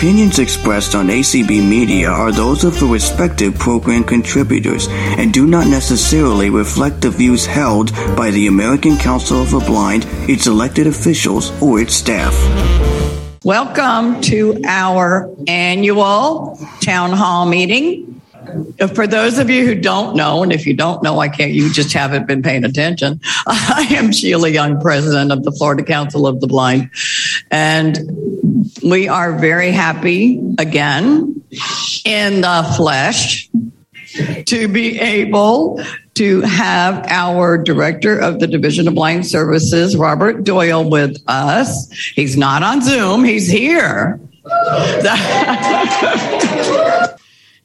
opinions expressed on ACB Media are those of the respective program contributors and do not necessarily reflect the views held by the American Council of the Blind, its elected officials, or its staff. Welcome to our annual town hall meeting. For those of you who don't know, and if you don't know, I can't, you just haven't been paying attention. I am Sheila Young, president of the Florida Council of the Blind. And we are very happy again in the flesh to be able to have our director of the Division of Blind Services, Robert Doyle, with us. He's not on Zoom, he's here.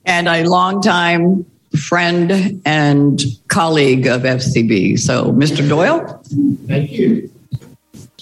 and a longtime friend and colleague of FCB. So, Mr. Doyle? Thank you.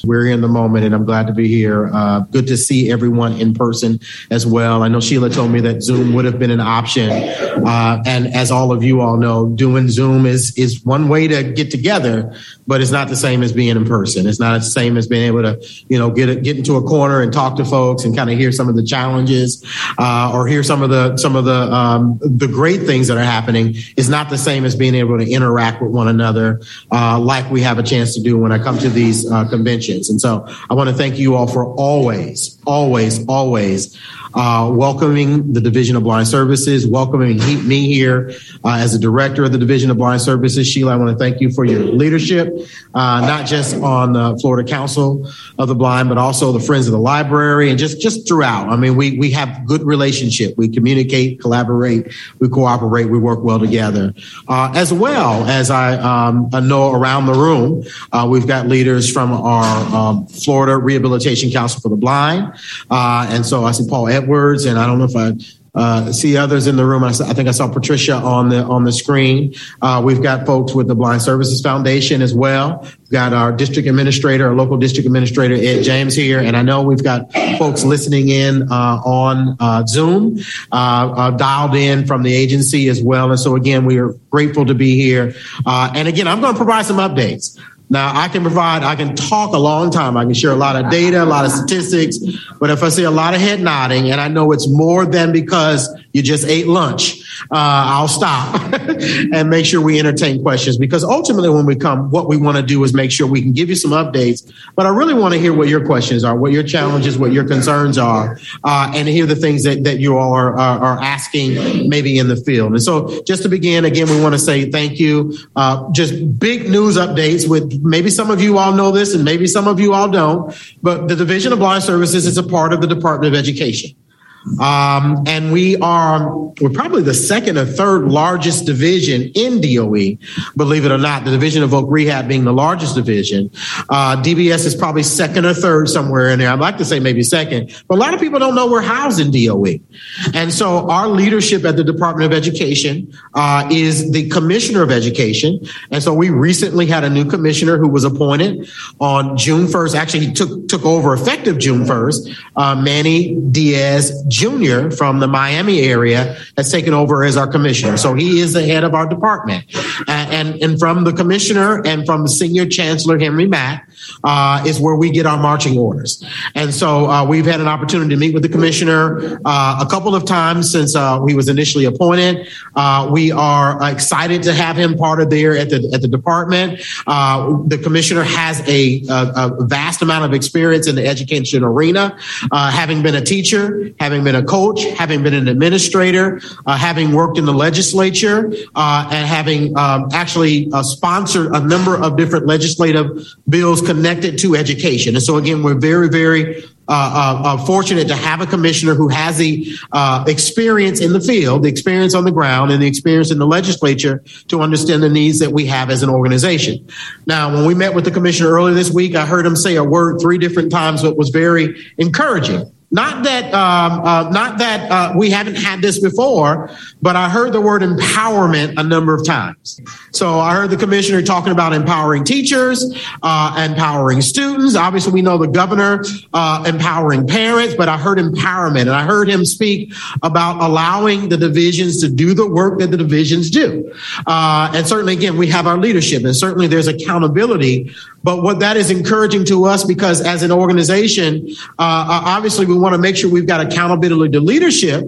We're in the moment, and I'm glad to be here. Uh, good to see everyone in person as well. I know Sheila told me that Zoom would have been an option, uh, and as all of you all know, doing Zoom is is one way to get together, but it's not the same as being in person. It's not the same as being able to, you know, get a, get into a corner and talk to folks and kind of hear some of the challenges uh, or hear some of the some of the um, the great things that are happening. Is not the same as being able to interact with one another uh, like we have a chance to do when I come to these uh, And so I want to thank you all for always, always, always uh, welcoming the Division of Blind Services, welcoming me here uh, as the director of the Division of Blind Services. Sheila, I want to thank you for your leadership, uh, not just on the Florida Council of the Blind, but also the Friends of the Library and just, just throughout. I mean, we, we have good relationship. We communicate, collaborate, we cooperate, we work well together. Uh, as well as I, um, I know around the room, uh, we've got leaders from our um, Florida Rehabilitation Council for the Blind. Uh, and so I see Paul Edwards and I don't know if I uh, see others in the room. I, I, think I saw Patricia on the on the screen. Uh, we've got folks with the Blind Services Foundation as well. We've got our district administrator, our local district administrator Ed James here, and I know we've got folks listening in uh, on uh, Zoom, uh, uh, dialed in from the agency as well. And so again, we are grateful to be here. and again, I'm going to provide some updates. Now I can provide, I can talk a long time. I can share a lot of data, a lot of statistics, but if I see a lot of head nodding and I know it's more than because you just ate lunch, uh, I'll stop and make sure we entertain questions because ultimately when we come, what we want to do is make sure we can give you some updates, but I really want to hear what your questions are, what your challenges, what your concerns are, uh, and hear the things that, that you all are, are, are, asking maybe in the field. And so just to begin, again, we want to say thank you. Uh, just big news updates with maybe some of you all know this and maybe some of you all don't, but the Division of Blind Services is a part of the Department of Education. Um, and we are, we're probably the second or third largest division in DOE, believe it or not, the division of voc rehab being the largest division. Uh, DBS is probably second or third somewhere in there. I'd like to say maybe second, but a lot of people don't know we're housed in DOE. And so our leadership at the Department of Education, uh, is the commissioner of education. And so we recently had a new commissioner who was appointed on June 1st. Actually, he took, took over effective June 1st, uh, Manny Diaz Jr. from the Miami area has taken over as our commissioner. So he is the head of our department. And, and, and from the commissioner and from senior chancellor, Henry Mack, uh, is where we get our marching orders. And so uh, we've had an opportunity to meet with the commissioner uh, a couple of times since uh, he was initially appointed. Uh, we are excited to have him part of there at the at the department. Uh, the commissioner has a, a, a, vast amount of experience in the education arena, having been a teacher, having been a coach, having been an administrator, uh, having worked in the legislature, uh, and having um, actually uh, sponsored a number of different legislative bills connected to education. And so, again, we're very, very uh, uh, uh, fortunate to have a commissioner who has the uh, experience in the field, the experience on the ground, and the experience in the legislature to understand the needs that we have as an organization. Now, when we met with the commissioner earlier this week, I heard him say a word three different times that was very encouraging. Not that, um, uh, not that uh, we haven't had this before, but I heard the word empowerment a number of times. So I heard the commissioner talking about empowering teachers, uh, empowering students. Obviously, we know the governor uh, empowering parents, but I heard empowerment, and I heard him speak about allowing the divisions to do the work that the divisions do. Uh, and certainly, again, we have our leadership, and certainly there's accountability But what that is encouraging to us, because as an organization, uh, obviously we want to make sure we've got accountability to leadership,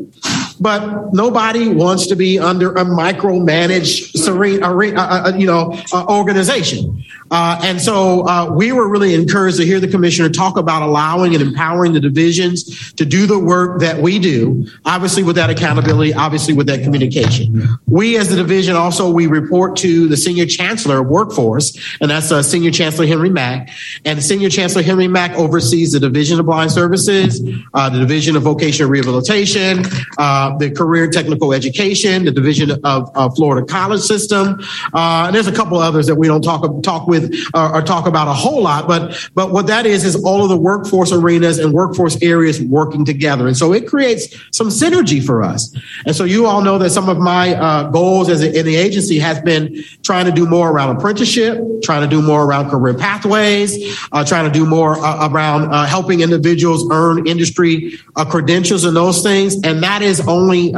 but nobody wants to be under a micromanaged, serene, uh, uh, you know, uh, organization. Uh, and so uh, we were really encouraged to hear the commissioner talk about allowing and empowering the divisions to do the work that we do, obviously with that accountability, obviously with that communication. We as the division also, we report to the senior chancellor of workforce, and that's uh, Senior Chancellor Henry Mack. And Senior Chancellor Henry Mack oversees the Division of Blind Services, uh, the Division of Vocational Rehabilitation, uh, the Career and Technical Education, the Division of Florida College System. and there's a couple others that we don't talk, talk with with uh, or talk about a whole lot, but but what that is is all of the workforce arenas and workforce areas working together, and so it creates some synergy for us. And so you all know that some of my uh, goals as a, in the agency has been trying to do more around apprenticeship, trying to do more around career pathways, uh, trying to do more uh, around uh, helping individuals earn industry credentials and those things, and that is only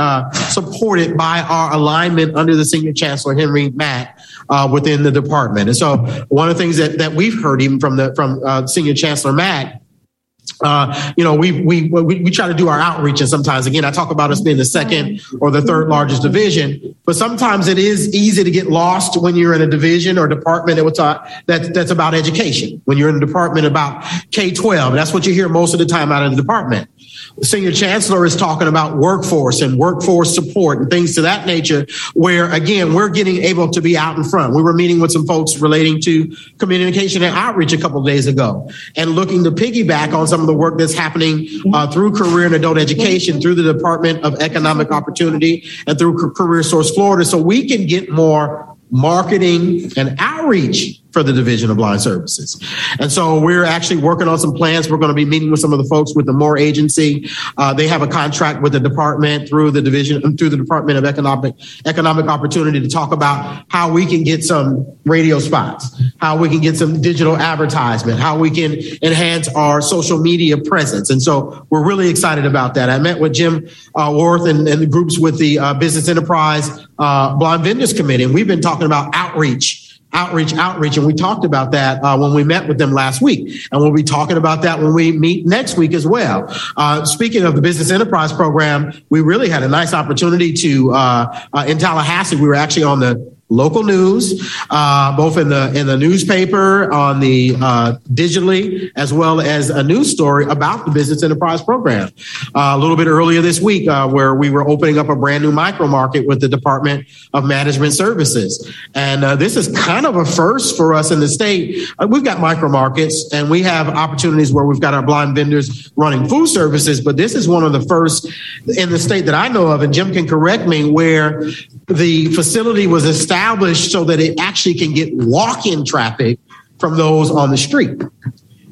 supported by our alignment under the senior chancellor Henry Mack within the department. And so one of the things that, that we've heard even from the from uh, Senior Chancellor Mack uh, you know, we, we, we, we try to do our outreach and sometimes again, I talk about us being the second or the third largest division, but sometimes it is easy to get lost when you're in a division or department that, that that's about education. When you're in a department about K-12, that's what you hear most of the time out of the department senior chancellor is talking about workforce and workforce support and things to that nature, where again, we're getting able to be out in front. We were meeting with some folks relating to communication and outreach a couple days ago and looking to piggyback on some of the work that's happening uh, through career and adult education, through the Department of Economic Opportunity and through Career Source Florida so we can get more marketing and outreach for the Division of Blind Services. And so we're actually working on some plans. We're going to be meeting with some of the folks with the Moore Agency. Uh, they have a contract with the department through the division, through the Department of Economic Economic Opportunity to talk about how we can get some radio spots, how we can get some digital advertisement, how we can enhance our social media presence. And so we're really excited about that. I met with Jim uh, Worth and, and, the groups with the uh, Business Enterprise uh, Blind Vendors Committee, and we've been talking about outreach outreach, outreach. And we talked about that uh, when we met with them last week. And we'll be talking about that when we meet next week as well. Uh, speaking of the business enterprise program, we really had a nice opportunity to, uh, uh in Tallahassee, we were actually on the local news, uh, both in the in the newspaper, on the uh, digitally, as well as a news story about the business enterprise program. Uh, a little bit earlier this week, uh, where we were opening up a brand new micro market with the Department of Management Services, and uh, this is kind of a first for us in the state. Uh, we've got micro markets, and we have opportunities where we've got our blind vendors running food services, but this is one of the first in the state that I know of, and Jim can correct me, where the facility was established so that it actually can get walk-in traffic from those on the street.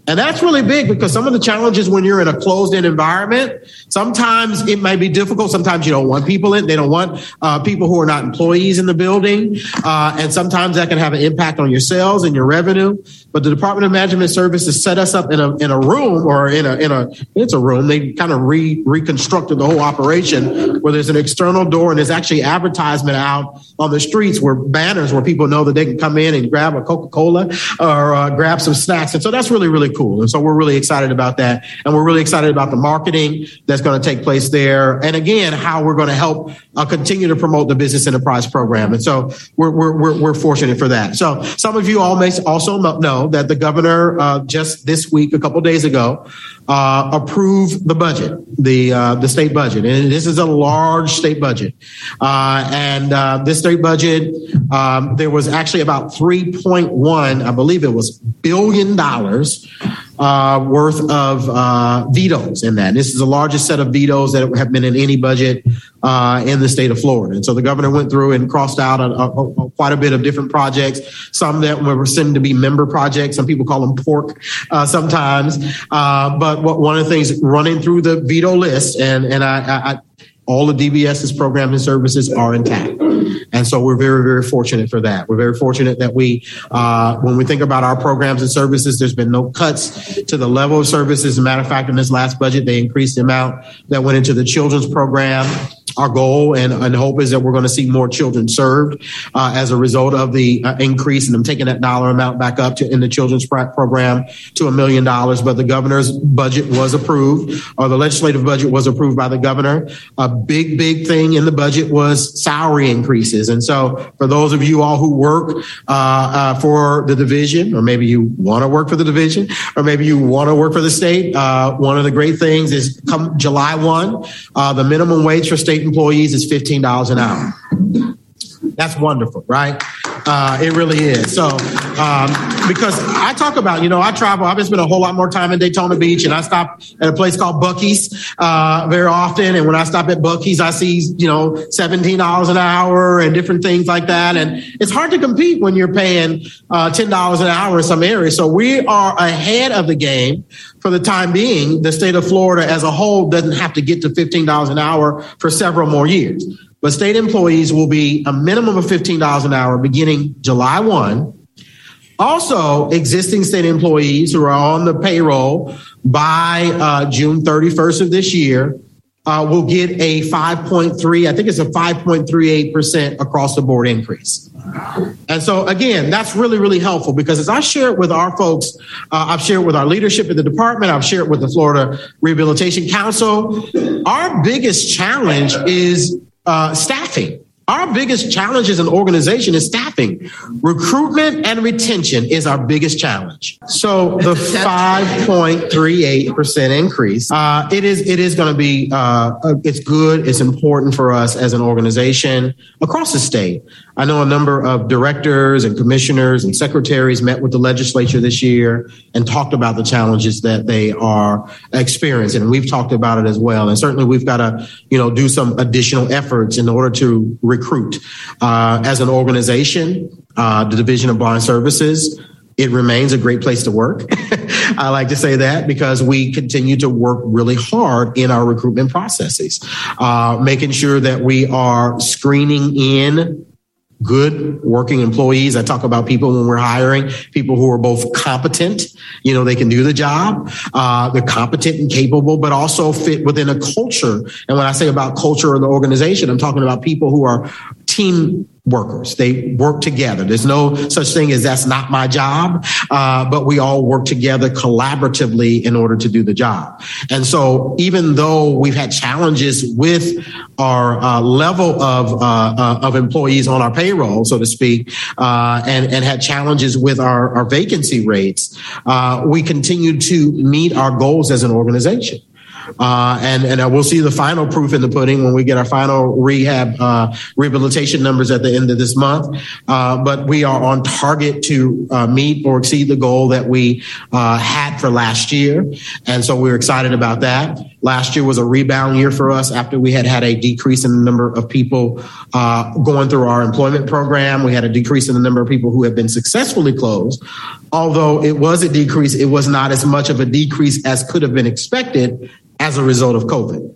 And that's really big because some of the challenges when you're in a closed in environment, sometimes it may be difficult. Sometimes you don't want people in. They don't want uh, people who are not employees in the building. Uh, and sometimes that can have an impact on your sales and your revenue. But the Department of Management Services set us up in a, in a room or in a, in a, it's a room. They kind of re, reconstructed the whole operation where there's an external door and there's actually advertisement out on the streets where banners where people know that they can come in and grab a Coca-Cola or uh, grab some snacks. And so that's really, really cool. And so we're really excited about that. And we're really excited about the marketing that's going to take place there. And again, how we're going to help uh, continue to promote the business enterprise program. And so we're, we're, we're, we're, fortunate for that. So some of you all may also know that the governor uh, just this week, a couple days ago, uh, approved the budget, the uh, the state budget, and this is a large state budget. Uh, and uh, this state budget, um, there was actually about 3.1, I believe it was billion dollars uh, worth of uh, vetoes in that. This is the largest set of vetoes that have been in any budget uh, in the state of Florida. And so the governor went through and crossed out a, a, a, quite a bit of different projects, some that were seen to be member projects. Some people call them pork uh, sometimes. Uh, but what, one of the things running through the veto list, and, and I, I all of DBS's programs and services are intact. And so we're very, very fortunate for that. We're very fortunate that we, uh, when we think about our programs and services, there's been no cuts to the level of services. As a matter of fact, in this last budget, they increased the amount that went into the children's program our goal and, and hope is that we're going to see more children served uh, as a result of the uh, increase. And I'm taking that dollar amount back up to in the children's program to a million dollars. But the governor's budget was approved, or the legislative budget was approved by the governor. A big, big thing in the budget was salary increases. And so, for those of you all who work uh, uh for the division, or maybe you want to work for the division, or maybe you want to work for the state, uh, one of the great things is come July 1, uh, the minimum wage for state employees is $15 an hour. That's wonderful, right? Uh, it really is. So, um, because I talk about, you know, I travel, I've been spending a whole lot more time in Daytona Beach and I stop at a place called Buc-ee's uh, very often. And when I stop at Buc-ee's, I see, you know, $17 an hour and different things like that. And it's hard to compete when you're paying uh, $10 an hour in some areas. So we are ahead of the game for the time being. The state of Florida as a whole doesn't have to get to $15 an hour for several more years but state employees will be a minimum of $15 an hour beginning July 1. Also, existing state employees who are on the payroll by uh, June 31st of this year uh, will get a 5.3, I think it's a 5.38% across the board increase. And so, again, that's really, really helpful because as I share it with our folks, uh, I've shared it with our leadership in the department, I've shared it with the Florida Rehabilitation Council. Our biggest challenge is uh, staffing. Our biggest challenge as an organization is staffing. Recruitment and retention is our biggest challenge. So the 5.38% increase, uh, it is, it is going to be, uh, it's good. It's important for us as an organization across the state. I know a number of directors and commissioners and secretaries met with the legislature this year and talked about the challenges that they are experiencing. And we've talked about it as well. And certainly we've got to, you know, do some additional efforts in order to recruit. Uh, as an organization, uh, the Division of Blind Services, it remains a great place to work. I like to say that because we continue to work really hard in our recruitment processes, uh, making sure that we are screening in good working employees. I talk about people when we're hiring, people who are both competent, you know, they can do the job. Uh, they're competent and capable, but also fit within a culture. And when I say about culture in the organization, I'm talking about people who are team workers. They work together. There's no such thing as that's not my job, uh, but we all work together collaboratively in order to do the job. And so, even though we've had challenges with our uh, level of uh, uh of employees on our payroll, so to speak, uh, and and had challenges with our, our vacancy rates, uh, we continue to meet our goals as an organization. Uh, and and we'll see the final proof in the pudding when we get our final rehab uh, rehabilitation numbers at the end of this month. Uh, but we are on target to uh, meet or exceed the goal that we uh, had for last year, and so we're excited about that. Last year was a rebound year for us after we had had a decrease in the number of people uh, going through our employment program. We had a decrease in the number of people who have been successfully closed. Although it was a decrease, it was not as much of a decrease as could have been expected as a result of COVID.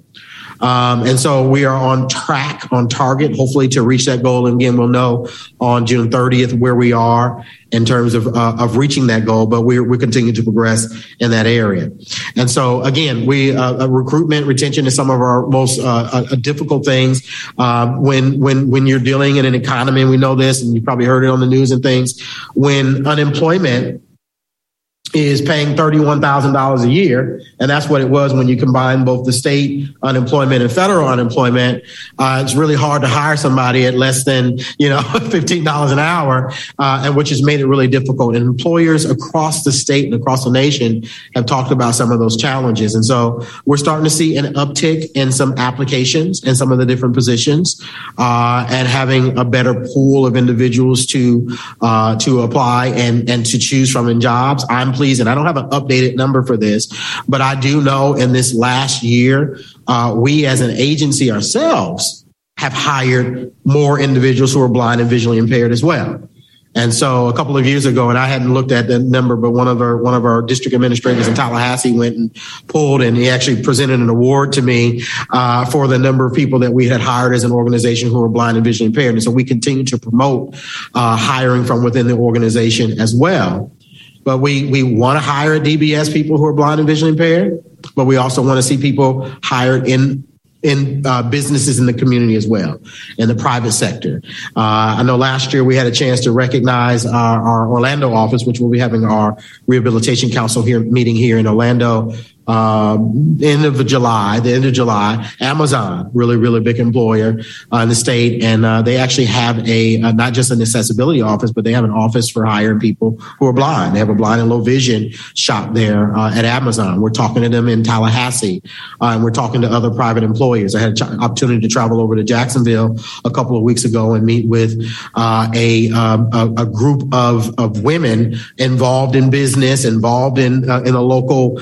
Um, and so we are on track, on target, hopefully to reach that goal. And again, we'll know on June 30th where we are in terms of uh, of reaching that goal. But we're we continue to progress in that area. And so again, we uh, uh recruitment, retention is some of our most uh, uh difficult things um, when when when you're dealing in an economy. And we know this, and you probably heard it on the news and things. When unemployment is paying $31,000 a year. And that's what it was when you combine both the state unemployment and federal unemployment. Uh, it's really hard to hire somebody at less than, you know, $15 an hour, uh, and which has made it really difficult. And employers across the state and across the nation have talked about some of those challenges. And so we're starting to see an uptick in some applications in some of the different positions, uh, and having a better pool of individuals to, uh, to apply and, and to choose from in jobs. I'm pleased, and I don't have an updated number for this, but I do know in this last year, uh, we as an agency ourselves have hired more individuals who are blind and visually impaired as well. And so a couple of years ago, and I hadn't looked at the number, but one of our one of our district administrators in Tallahassee went and pulled, and he actually presented an award to me uh, for the number of people that we had hired as an organization who are blind and visually impaired. And so we continue to promote uh, hiring from within the organization as well. But we, we want to hire DBS people who are blind and visually impaired, but we also want to see people hired in in uh, businesses in the community as well, in the private sector. Uh, I know last year we had a chance to recognize our, our Orlando office, which we'll be having our rehabilitation council here meeting here in Orlando um, end of July, the end of July, Amazon, really, really big employer uh, in the state. And uh, they actually have a, uh, not just an accessibility office, but they have an office for hiring people who are blind. They have a blind and low vision shop there uh, at Amazon. We're talking to them in Tallahassee uh, and we're talking to other private employers. I had an opportunity to travel over to Jacksonville a couple of weeks ago and meet with uh, a, um, a, a, group of, of women involved in business, involved in, in a local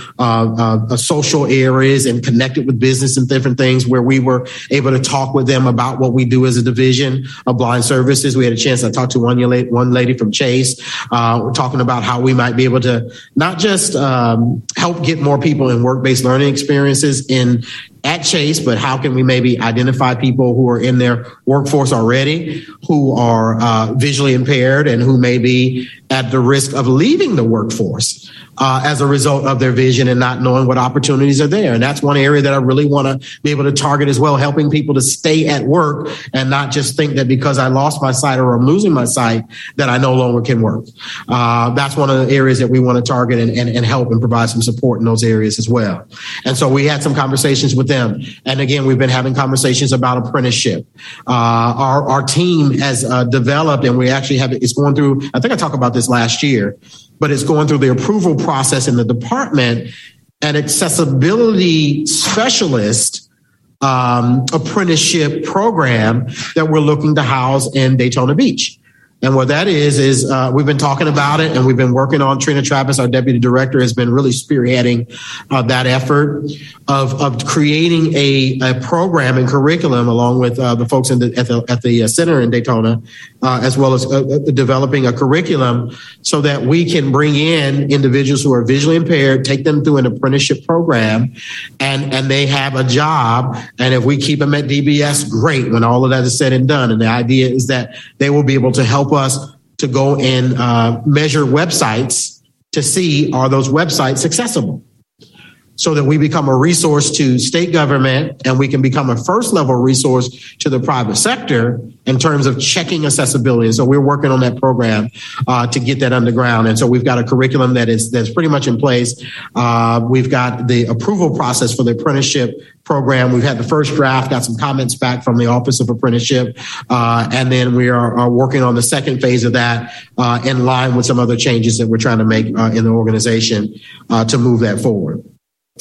uh, social areas and connected with business and different things where we were able to talk with them about what we do as a division of blind services. We had a chance to talk to one lady, one lady from Chase. Uh, talking about how we might be able to not just um, help get more people in work-based learning experiences in at Chase, but how can we maybe identify people who are in their workforce already, who are uh, visually impaired and who may be at the risk of leaving the workforce? Uh, as a result of their vision and not knowing what opportunities are there. And that's one area that I really want to be able to target as well, helping people to stay at work and not just think that because I lost my sight or I'm losing my sight that I no longer can work. Uh, that's one of the areas that we want to target and, and, and help and provide some support in those areas as well. And so we had some conversations with them. And again, we've been having conversations about apprenticeship. Uh, our, our team has uh, developed and we actually have, it's going through, I think I talked about this last year but it's going through the approval process in the department. An accessibility specialist um, apprenticeship program that we're looking to house in Daytona Beach. And what that is, is uh, we've been talking about it and we've been working on Trina Travis, our deputy director, has been really spearheading uh, that effort of, of creating a, a program and curriculum along with uh, the folks the, at the, at the uh, center in Daytona, uh, as well as uh, developing a curriculum so that we can bring in individuals who are visually impaired, take them through an apprenticeship program and, and they have a job. And if we keep them at DBS, great when all of that is said and done. And the idea is that they will be able to help help us to go and uh, measure websites to see are those websites accessible so that we become a resource to state government and we can become a first level resource to the private sector in terms of checking accessibility. And so we're working on that program uh, to get that underground. And so we've got a curriculum that is that's pretty much in place. Uh, we've got the approval process for the apprenticeship program. We've had the first draft, got some comments back from the Office of Apprenticeship, uh, and then we are, are, working on the second phase of that uh, in line with some other changes that we're trying to make uh, in the organization uh, to move that forward.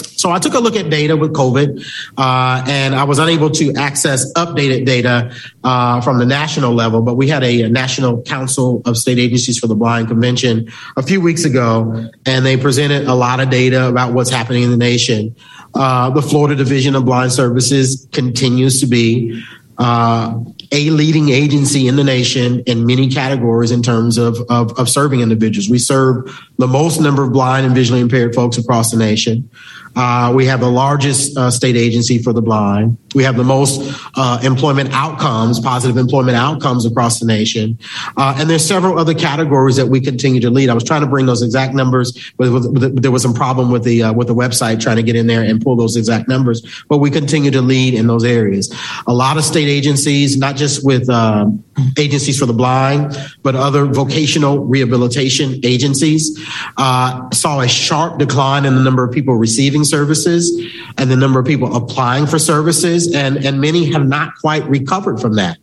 So I took a look at data with COVID, uh, and I was unable to access updated data uh, from the national level. But we had a, a, National Council of State Agencies for the Blind convention a few weeks ago, and they presented a lot of data about what's happening in the nation. Uh, the Florida Division of Blind Services continues to be uh, a leading agency in the nation in many categories in terms of, of, of serving individuals. We serve the most number of blind and visually impaired folks across the nation. Uh, we have the largest uh, state agency for the blind. We have the most uh, employment outcomes, positive employment outcomes across the nation. Uh, and there's several other categories that we continue to lead. I was trying to bring those exact numbers, but, there was some problem with the uh, with the website trying to get in there and pull those exact numbers. But we continue to lead in those areas. A lot of state agencies, not just with um, agencies for the blind, but other vocational rehabilitation agencies, uh, saw a sharp decline in the number of people receiving services and the number of people applying for services, and, and many have not quite recovered from that.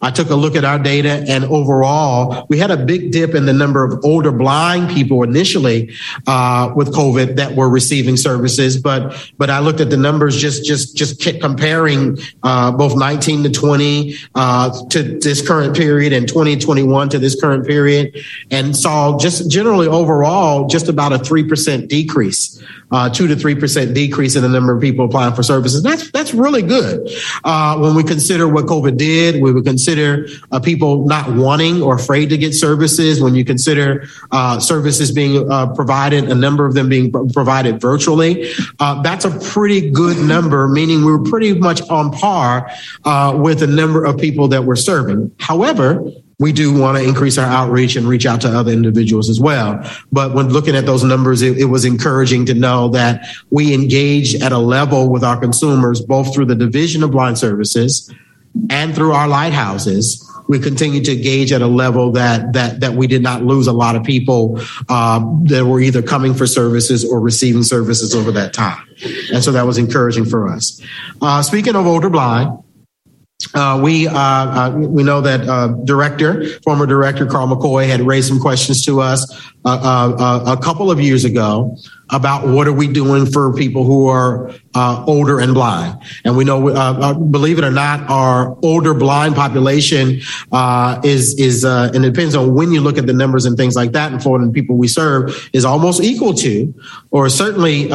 I took a look at our data, and overall, we had a big dip in the number of older blind people initially uh, with COVID that were receiving services, but but I looked at the numbers just just just comparing uh, both 19 to 20 uh, to this current period and 2021 to this current period, and saw just generally overall just about a three percent decrease uh, two to three percent decrease in the number of people applying for services. That's that's really good. Uh, when we consider what COVID did, we would consider uh, people not wanting or afraid to get services. When you consider uh, services being uh, provided, a number of them being provided virtually, uh, that's a pretty good number. Meaning we're pretty much on par with the number of people that we're serving. However, we do want to increase our outreach and reach out to other individuals as well. But when looking at those numbers, it, it, was encouraging to know that we engaged at a level with our consumers, both through the Division of Blind Services and through our lighthouses. We continue to engage at a level that that that we did not lose a lot of people uh, that were either coming for services or receiving services over that time, and so that was encouraging for us. Uh, speaking of older blind, uh, we uh, uh, we know that uh, director, former director Carl McCoy, had raised some questions to us uh, uh, a couple of years ago about what are we doing for people who are older and blind. And we know, believe it or not, our older blind population is is and it depends on when you look at the numbers and things like that. in Florida and people we serve is almost equal to, or certainly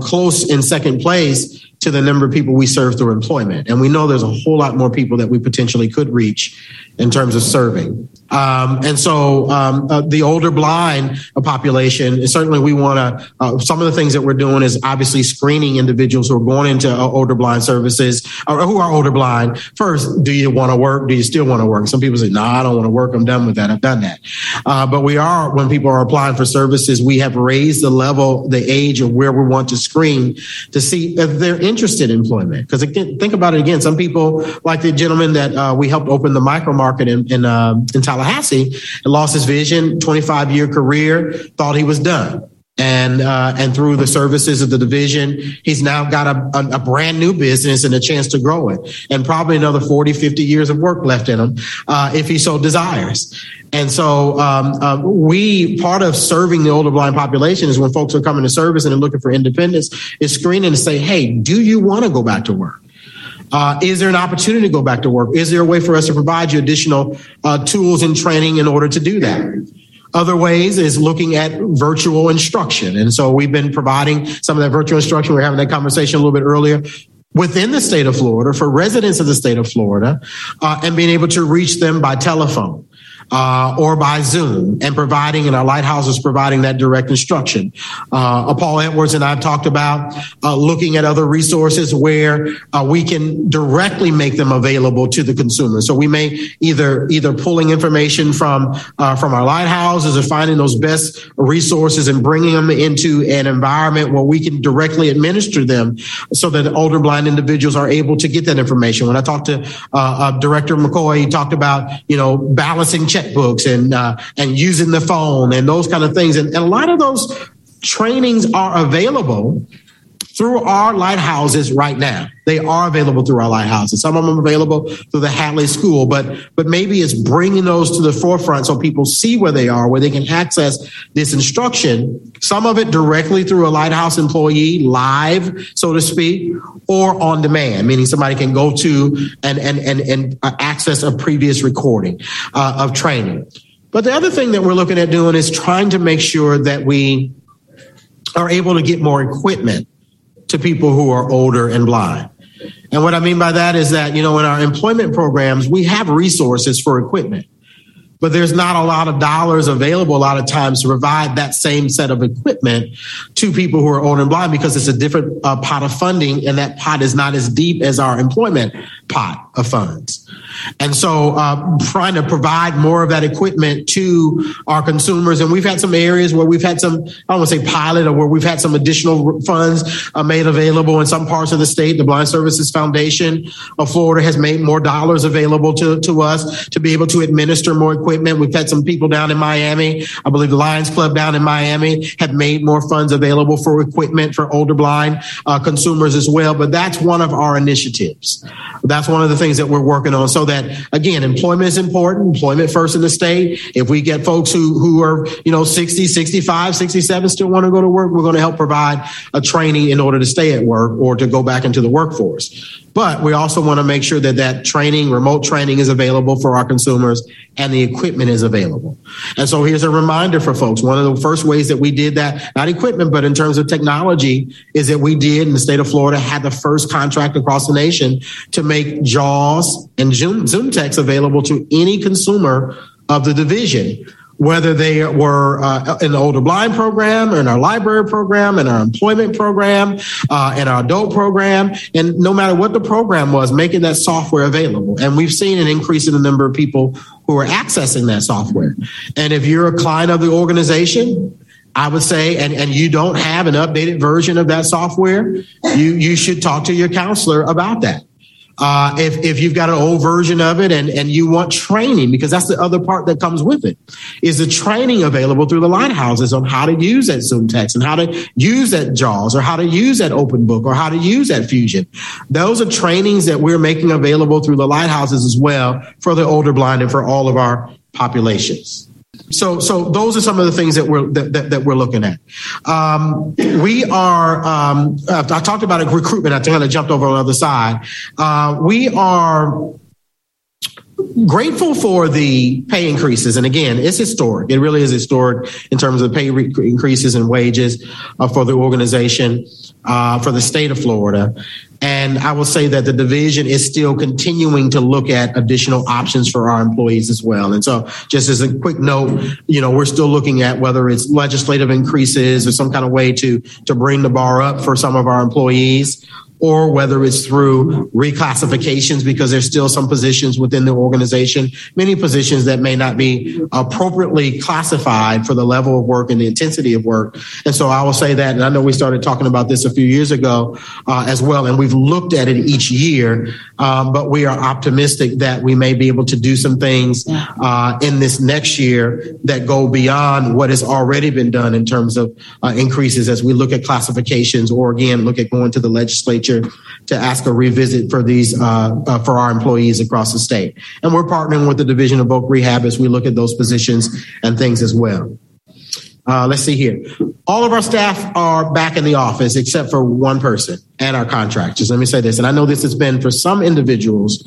close in second place to the number of people we serve through employment. And we know there's a whole lot more people that we potentially could reach in terms of serving. Um, and so um, uh, the older blind population, certainly we want to, uh, some of the things that we're doing is obviously screening individuals who are going into uh, older blind services or who are older blind. First, do you want to work? Do you still want to work? Some people say, no, I don't want to work. I'm done with that. I've done that. Uh, but we are, when people are applying for services, we have raised the level, the age of where we want to screen to see if they're interested in employment. Because think about it again. Some people, like the gentleman that uh, we helped open the micro market in, in, um, in Tallahassee and lost his vision, 25 year career, thought he was done. And uh, and through the services of the division, he's now got a, a, a, brand new business and a chance to grow it, and probably another 40, 50 years of work left in him, uh, if he so desires. And so um, uh, we part of serving the older blind population is when folks are coming to service and they're looking for independence, is screening to say, hey, do you want to go back to work? Uh, is there an opportunity to go back to work? Is there a way for us to provide you additional uh, tools and training in order to do that? Other ways is looking at virtual instruction. And so we've been providing some of that virtual instruction. We are having that conversation a little bit earlier within the state of Florida for residents of the state of Florida uh, and being able to reach them by telephone uh, or by Zoom and providing, and our lighthouses providing that direct instruction. Uh, Paul Edwards and I have talked about uh, looking at other resources where uh, we can directly make them available to the consumer. So we may either either pulling information from uh, from our lighthouses or finding those best resources and bringing them into an environment where we can directly administer them, so that older blind individuals are able to get that information. When I talked to uh, Director McCoy, he talked about you know balancing checkbooks and uh, and using the phone and those kind of things. And, and a lot of those trainings are available through our lighthouses right now. They are available through our lighthouses. Some of them available through the Hadley School, but but maybe it's bringing those to the forefront so people see where they are, where they can access this instruction. Some of it directly through a lighthouse employee, live, so to speak, or on demand, meaning somebody can go to and and and and uh, access a previous recording uh, of training. But the other thing that we're looking at doing is trying to make sure that we are able to get more equipment to people who are older and blind. And what I mean by that is that, you know, in our employment programs, we have resources for equipment, but there's not a lot of dollars available a lot of times to provide that same set of equipment to people who are older and blind because it's a different uh, pot of funding and that pot is not as deep as our employment pot of funds. And so, uh, trying to provide more of that equipment to our consumers. And we've had some areas where we've had some, I don't want to say pilot, or where we've had some additional funds uh, made available in some parts of the state. The Blind Services Foundation of Florida has made more dollars available to, to us to be able to administer more equipment. We've had some people down in Miami. I believe the Lions Club down in Miami have made more funds available for equipment for older blind uh, consumers as well. But that's one of our initiatives. That's one of the things that we're working on. So that again, employment is important, employment first in the state. If we get folks who, who are, you know, 60, 65, 67 still want to go to work, we're going to help provide a training in order to stay at work or to go back into the workforce. But we also want to make sure that that training, remote training is available for our consumers and the equipment is available. And so here's a reminder for folks. One of the first ways that we did that, not equipment, but in terms of technology, is that we did in the state of Florida had the first contract across the nation to make JAWS and Zoom, Zoom text available to any consumer of the division whether they were uh, in the older blind program, or in our library program, in our employment program, uh, in our adult program, and no matter what the program was, making that software available. And we've seen an increase in the number of people who are accessing that software. And if you're a client of the organization, I would say, and, and you don't have an updated version of that software, you, you should talk to your counselor about that. Uh, if, if you've got an old version of it and, and you want training, because that's the other part that comes with it, is the training available through the lighthouses on how to use that Zoom text and how to use that JAWS or how to use that Open Book or how to use that Fusion. Those are trainings that we're making available through the lighthouses as well for the older blind and for all of our populations. So, so those are some of the things that we're that, that, that we're looking at. Um, we are. Um, I talked about a recruitment. I kind of jumped over on the other side. Uh, we are grateful for the pay increases. And again, it's historic. It really is historic in terms of pay re- increases and wages uh, for the organization, uh, for the state of Florida. And I will say that the division is still continuing to look at additional options for our employees as well. And so just as a quick note, you know, we're still looking at whether it's legislative increases or some kind of way to, to bring the bar up for some of our employees or whether it's through reclassifications because there's still some positions within the organization, many positions that may not be appropriately classified for the level of work and the intensity of work. And so I will say that, and I know we started talking about this a few years ago uh, as well, and we've looked at it each year, um, but we are optimistic that we may be able to do some things uh, in this next year that go beyond what has already been done in terms of uh, increases as we look at classifications or again, look at going to the legislature legislature to ask a revisit for these uh, uh, for our employees across the state. And we're partnering with the Division of Voc Rehab as we look at those positions and things as well. Uh, let's see here. All of our staff are back in the office except for one person and our contractors. Let me say this, and I know this has been for some individuals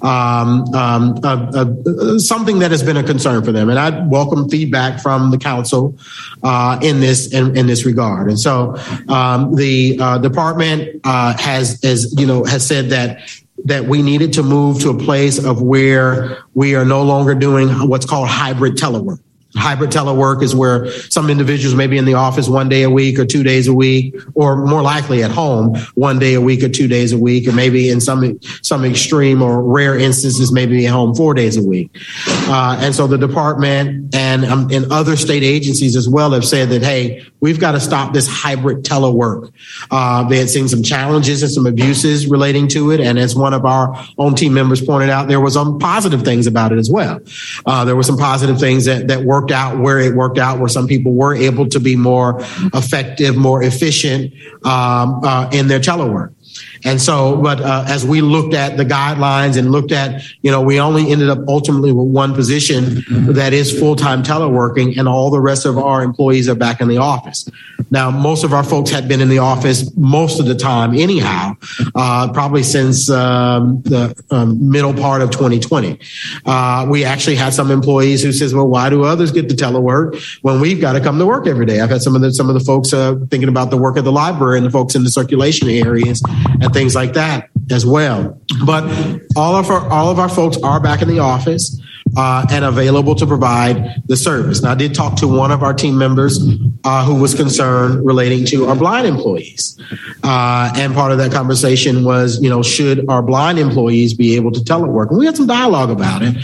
um, um, uh, uh, something that has been a concern for them, and I welcome feedback from the council uh, in this in, in, this regard. And so um, the uh, department uh, has, as you know, has said that that we needed to move to a place of where we are no longer doing what's called hybrid telework. Hybrid telework is where some individuals may be in the office one day a week or two days a week, or more likely at home one day a week or two days a week, or maybe in some some extreme or rare instances, maybe at home four days a week. Uh, and so the department and um, and other state agencies as well have said that hey, we've got to stop this hybrid telework. Uh, they had seen some challenges and some abuses relating to it, and as one of our own team members pointed out, there was some positive things about it as well. Uh, there were some positive things that that worked out where it worked out, where some people were able to be more effective, more efficient um, uh, in their telework. And so, but uh, as we looked at the guidelines and looked at, you know, we only ended up ultimately with one position that is full time teleworking, and all the rest of our employees are back in the office. Now, most of our folks had been in the office most of the time, anyhow, uh, probably since um, the um, middle part of 2020. Uh, we actually had some employees who says, "Well, why do others get to telework when we've got to come to work every day?" I've had some of the some of the folks uh, thinking about the work at the library and the folks in the circulation areas and things like that as well. But all of our all of our folks are back in the office uh, and available to provide the service. Now, I did talk to one of our team members uh, who was concerned relating to our blind employees, uh, and part of that conversation was, you know, should our blind employees be able to telework? And we had some dialogue about it,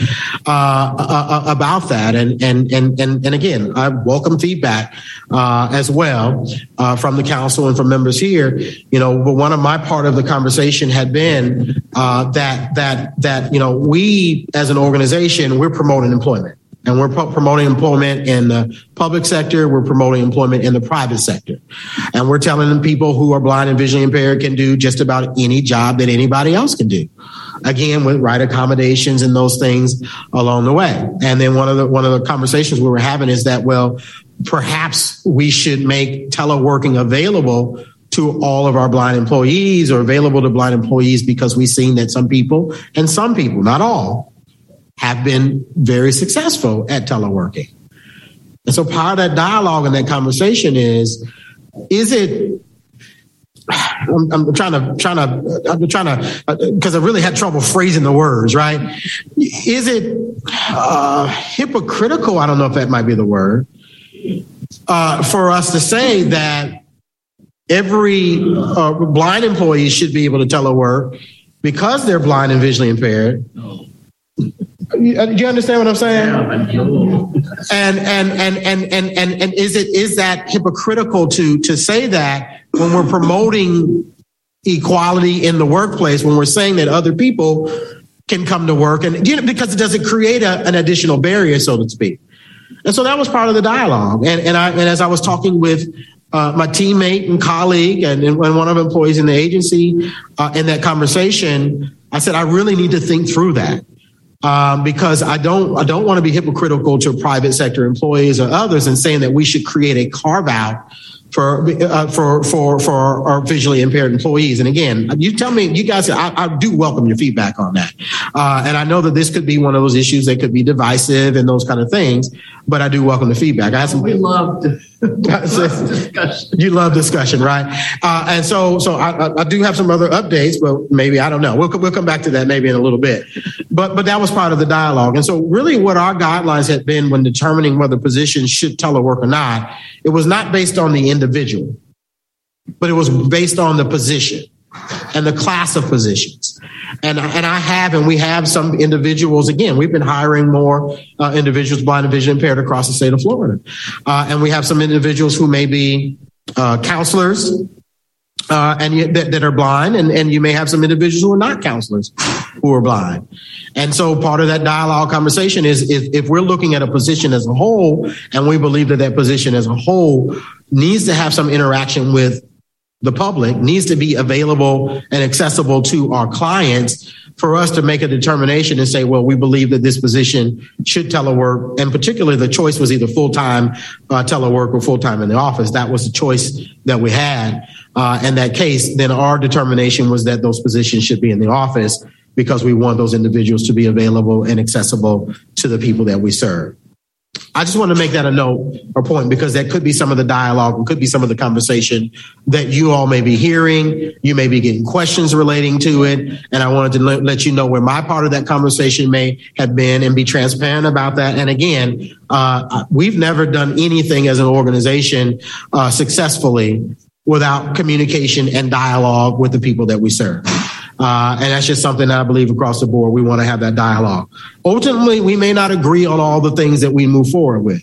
uh, uh, uh, about that, and and and and and again, I welcome feedback as well from the council and from members here. You know, but one of my part of the conversation had been that that that you know we as an organization we're promoting employment. And we're promoting employment in the public sector. We're promoting employment in the private sector. And we're telling people who are blind and visually impaired can do just about any job that anybody else can do. Again, with right accommodations and those things along the way. And then one of the, one of the conversations we were having is that, well, perhaps we should make teleworking available to all of our blind employees or available to blind employees because we've seen that some people and some people, not all, have been very successful at teleworking. And so part of that dialogue and that conversation is, is it I'm, I'm, trying to trying to I'm trying to because I really had trouble phrasing the words right. Is it uh, hypocritical? I don't know if that might be the word uh, for us to say that every uh, blind employee should be able to telework because they're blind and visually impaired, do you understand what I'm saying? and, and, and, and, and, and, and is it, is that hypocritical to, to say that when we're promoting equality in the workplace, when we're saying that other people can come to work and you know, because it doesn't create a, an additional barrier, so to speak. And so that was part of the dialogue. And, and I, and as I was talking with uh, my teammate and colleague and, and one of the employees in the agency uh, in that conversation, I said, I really need to think through that. Um, because I don't, I don't want to be hypocritical to private sector employees or others and saying that we should create a carve out for uh, for for for our visually impaired employees. And again, you tell me, you guys, I, I do welcome your feedback on that. Uh, and I know that this could be one of those issues that could be divisive and those kind of things. But I do welcome the feedback. I have some, we love discussion. You love discussion, right? Uh, and so, so I, I, do have some other updates, but maybe I don't know. We'll we'll come back to that maybe in a little bit. But but that was part of the dialogue. And so, really, what our guidelines had been when determining whether positions should telework or not, it was not based on the individual, but it was based on the position and the class of positions. And, and I have, and we have some individuals, again, we've been hiring more uh, individuals blind and vision impaired across the state of Florida. Uh, and we have some individuals who may be uh, counselors uh, and you, that, that, are blind, and, and you may have some individuals who are not counselors who are blind. And so part of that dialogue conversation is, is if we're looking at a position as a whole, and we believe that that position as a whole needs to have some interaction with the public needs to be available and accessible to our clients for us to make a determination and say, well, we believe that this position should telework. And particularly the choice was either full time uh, telework or full time in the office. That was the choice that we had. Uh, in that case, then our determination was that those positions should be in the office because we want those individuals to be available and accessible to the people that we serve. I just want to make that a note or point because that could be some of the dialogue and could be some of the conversation that you all may be hearing. You may be getting questions relating to it. And I wanted to let you know where my part of that conversation may have been and be transparent about that. And again, uh, we've never done anything as an organization uh, successfully without communication and dialogue with the people that we serve. Uh, and that's just something that I believe across the board. We want to have that dialogue. Ultimately, we may not agree on all the things that we move forward with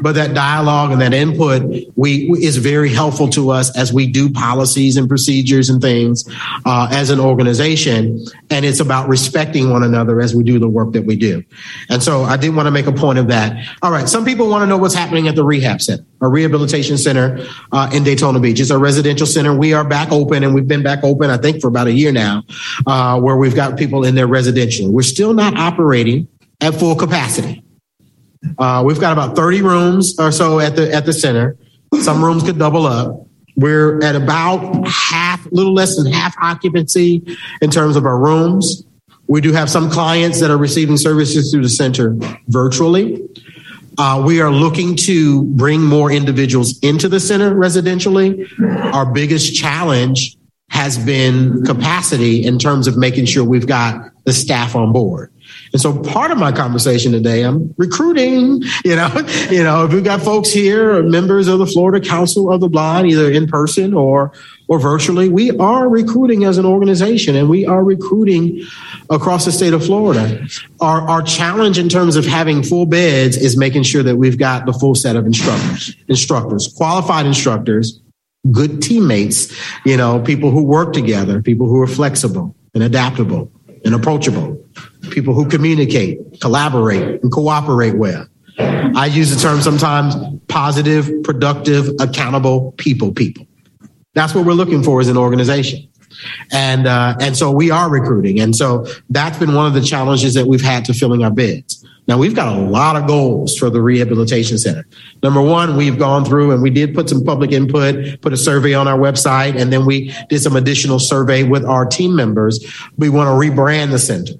but that dialogue and that input we is very helpful to us as we do policies and procedures and things uh, as an organization. And it's about respecting one another as we do the work that we do. And so i did want to make a point of that. All right. Some people want to know what's happening at the rehab center a rehabilitation center uh, in daytona beach. It's a residential center. We are back open and we've been back open i think for about a year now uh, where we've got people in their residential we're still not operating at full capacity uh, we've got about 30 rooms or so at the at the center. Some rooms could double up. We're at about half, a little less than half occupancy in terms of our rooms. We do have some clients that are receiving services through the center virtually. Uh, we are looking to bring more individuals into the center residentially. Our biggest challenge has been capacity in terms of making sure we've got the staff on board. And so part of my conversation today, I'm recruiting, you know, you know, if we've got folks here, members of the Florida Council of the Blind, either in person or or virtually, we are recruiting as an organization and we are recruiting across the state of Florida. Our, our challenge in terms of having full beds is making sure that we've got the full set of instructors, instructors, qualified instructors, good teammates, you know, people who work together, people who are flexible and adaptable and approachable people who communicate, collaborate, and cooperate well. I use the term sometimes positive, productive, accountable people, people. That's what we're looking for as an organization. And, uh, and so we are recruiting. And so that's been one of the challenges that we've had to filling our beds. Now we've got a lot of goals for the rehabilitation center. Number one, we've gone through and we did put some public input, put a survey on our website, and then we did some additional survey with our team members. We want to rebrand the center.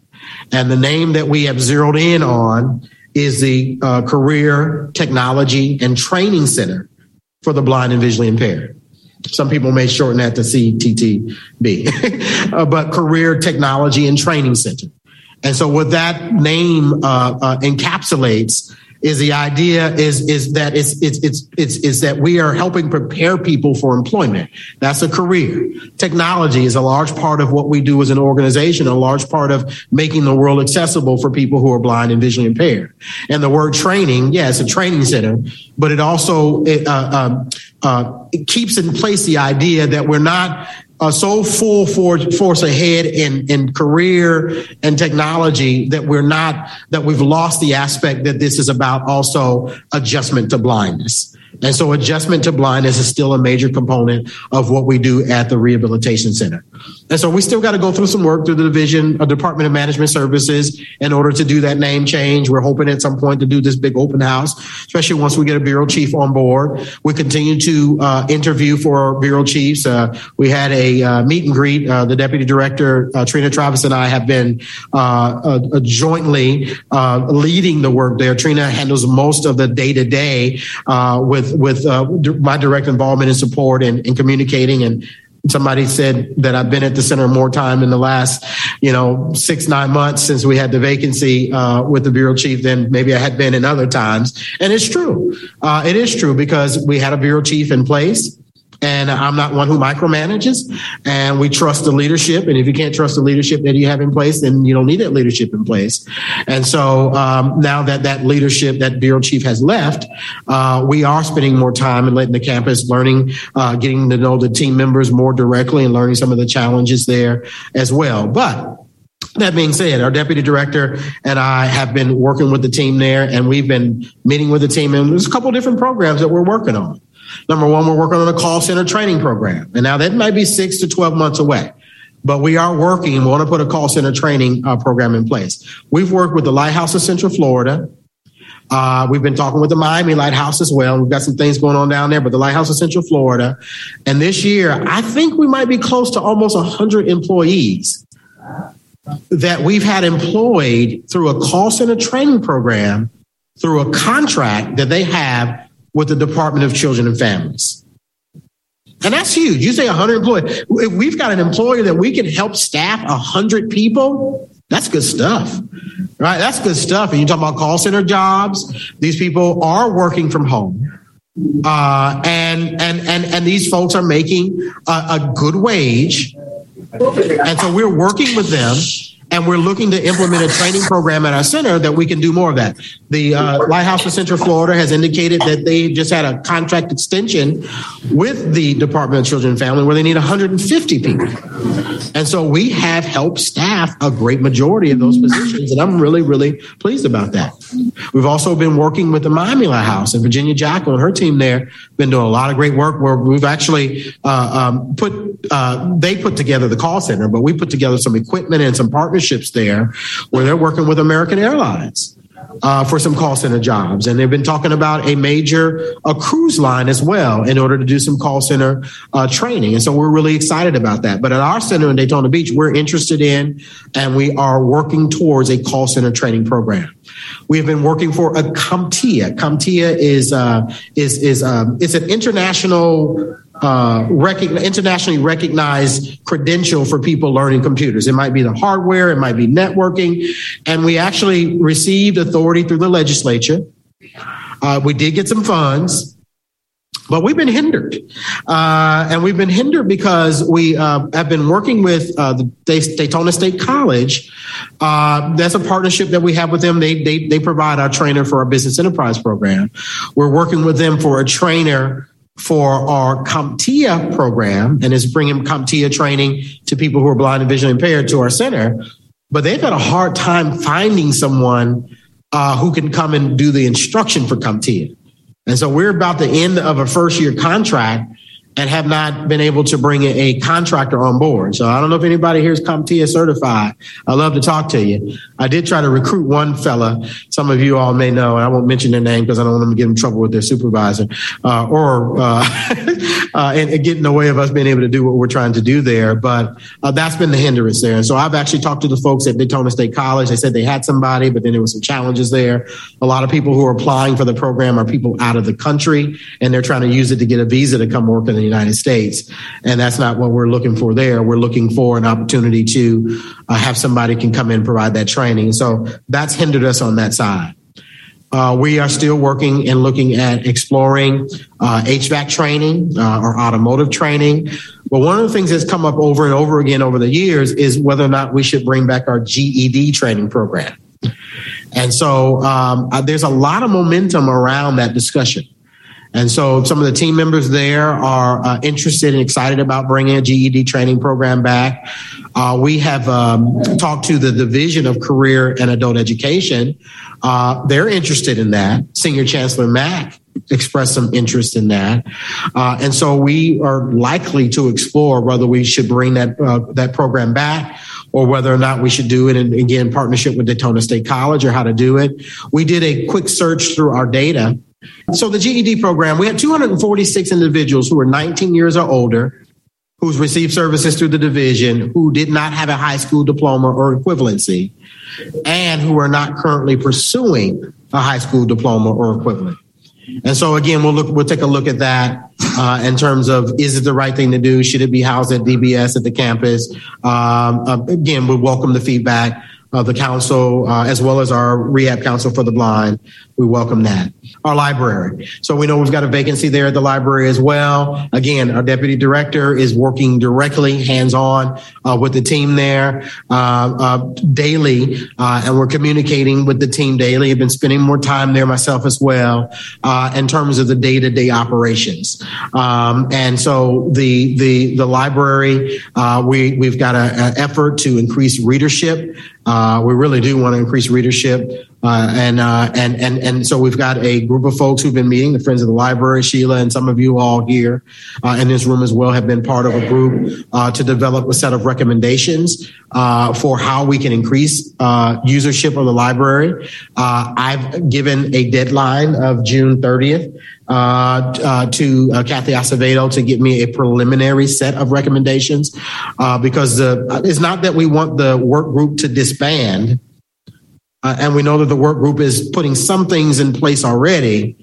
And the name that we have zeroed in on is the uh, Career Technology and Training Center for the Blind and Visually Impaired. Some people may shorten that to CTTB, uh, but Career Technology and Training Center. And so, what that name uh, uh, encapsulates is the idea is is that it's it's it's it's is that we are helping prepare people for employment. That's a career. Technology is a large part of what we do as an organization, a large part of making the world accessible for people who are blind and visually impaired. And the word training, yeah, a training center, but it also it, uh, um, uh, it keeps in place the idea that we're not uh, so full force, force ahead in, in career and technology that we're not, that we've lost the aspect that this is about also adjustment to blindness. And so adjustment to blindness is still a major component of what we do at the Rehabilitation Center. And so we still got to go through some work through the division of Department of Management Services in order to do that name change. We're hoping at some point to do this big open house, especially once we get a bureau chief on board. We continue to uh, interview for bureau chiefs. Uh, we had a uh, meet and greet. Uh, the deputy director, uh, Trina Travis, and I have been uh, jointly leading the work there. Trina handles most of the day to day with with my direct involvement and support and, and communicating and somebody said that I've been at the center more time in the last, you know, six, nine months since we had the vacancy uh, with the bureau chief than maybe I had been in other times. And it's true. Uh, it is true because we had a bureau chief in place. And I'm not one who micromanages. And we trust the leadership. And if you can't trust the leadership that you have in place, then you don't need that leadership in place. And so um, now that that leadership, that bureau chief has left, uh, we are spending more time and letting the campus learning, uh, getting to know the team members more directly and learning some of the challenges there as well. But that being said, our deputy director and I have been working with the team there, and we've been meeting with the team, and there's a couple different programs that we're working on. Number one, we're working on a call center training program. And now that might be six to 12 months away, but we are working. We want to put a call center training uh, program in place. We've worked with the Lighthouse of Central Florida. Uh, we've been talking with the Miami Lighthouse as well. We've got some things going on down there, but the Lighthouse of Central Florida. And this year, I think we might be close to almost 100 employees that we've had employed through a call center training program through a contract that they have with the Department of Children and Families. And that's huge. You say 100 employees. If we've got an employer that we can help staff 100 people, that's good stuff, right? That's good stuff. And you talk about call center jobs. These people are working from home. Uh, and, and, and, and these folks are making a, a good wage. And so we're working with them and we're looking to implement a training program at our center that we can do more of that. The uh, Lighthouse of Central Florida has indicated that they just had a contract extension with the Department of Children and Family where they need 150 people. And so we have helped staff a great majority of those positions. And I'm really, really pleased about that. We've also been working with the Miami Lighthouse and Virginia Jacko and her team there, been doing a lot of great work where we've actually uh, um, put, uh, they put together the call center, but we put together some equipment and some partnerships partnerships there where they're working with American Airlines. Uh, for some call center jobs. And they've been talking about a major a cruise line as well in order to do some call center uh, training. And so we're really excited about that. But at our center in Daytona Beach, we're interested in and we are working towards a call center training program. We have been working for a CompTIA. CompTIA is uh, is is um, it's an international uh, internationally recognized credential for people learning computers. It might be the hardware, it might be networking. And we actually received authority through the legislature. Uh, we did get some funds, but we've been hindered. Uh, and we've been hindered because we uh, have been working with uh, the Daytona State College. Uh, that's a partnership that we have with them. They, they, they provide our trainer for our business enterprise program. We're working with them for a trainer for our CompTIA program and is bringing CompTIA training to people who are blind and visually impaired to our center. But they've had a hard time finding someone uh, who can come and do the instruction for CompTIA. And so we're about the end of a first year contract and have not been able to bring a contractor on board. So I don't know if anybody here is CompTIA certified. I'd love to talk to you. I did try to recruit one fella. Some of you all may know, and I won't mention their name because I don't want them to get in trouble with their supervisor uh, or uh, uh, and, and, get in the way of us being able to do what we're trying to do there. But uh, that's been the hindrance there. And so I've actually talked to the folks at Daytona State College. They said they had somebody, but then there were some challenges there. A lot of people who are applying for the program are people out of the country, and they're trying to use it to get a visa to come work in the United States. And that's not what we're looking for there. We're looking for an opportunity to uh, have somebody can come in and provide that training. So that's hindered us on that side. Uh, we are still working and looking at exploring uh, HVAC training uh, or automotive training. But one of the things that's come up over and over again over the years is whether or not we should bring back our GED training program. And so um, uh, there's a lot of momentum around that discussion. And so some of the team members there are uh, interested and excited about bringing a GED training program back. Uh, we have um, talked to the Division of Career and Adult Education. Uh, they're interested in that. Senior Chancellor Mack expressed some interest in that. Uh, and so we are likely to explore whether we should bring that, uh, that program back or whether or not we should do it in, again, partnership with Daytona State College or how to do it. We did a quick search through our data so the GED program, we had 246 individuals who were 19 years or older who's received services through the division who did not have a high school diploma or equivalency and who are not currently pursuing a high school diploma or equivalent. And so again, we'll look, we'll take a look at that uh, in terms of is it the right thing to do? Should it be housed at DBS at the campus? Um, uh, again, we welcome the feedback of the council, uh, as well as our rehab council for the blind. We welcome that. Our library. So we know we've got a vacancy there at the library as well. Again, our deputy director is working directly, hands on, uh, with the team there uh, uh daily, uh, and we're communicating with the team daily. I've been spending more time there myself as well uh, in terms of the day to day operations. Um, and so the the the library, we we've got an effort to increase readership. Uh, we really do want to increase readership. Uh, and, uh, and, and, and so we've got a group of folks who've been meeting, the Friends of the Library, Sheila, and some of you all here uh, in this room as well have been part of a group uh, to develop a set of recommendations uh, for how we can increase usership of the library. I've given a deadline of June 30th. Uh, uh, to uh, Kathy Acevedo to give me a preliminary set of recommendations because it's not that we want the work group to disband uh, and we know that the work group is putting some things in place already.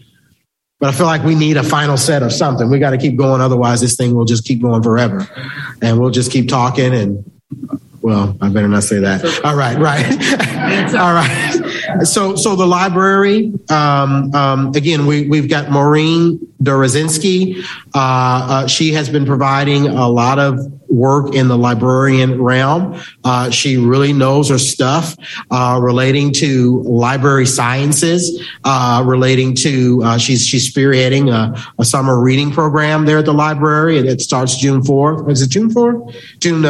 But I feel like we need a final set of something. We got to keep going. Otherwise, this thing will just keep going forever. And we'll just keep talking. And, well, I better not say that. All right, right. All right so so the library um, um, again we, we've got maureen dorozinski. Uh, uh, she has been providing a lot of work in the librarian realm. Uh, she really knows her stuff uh, relating to library sciences uh, relating to uh, she's she's spearheading a, a, summer reading program there at the library. It, it starts june 4th is it june 4th june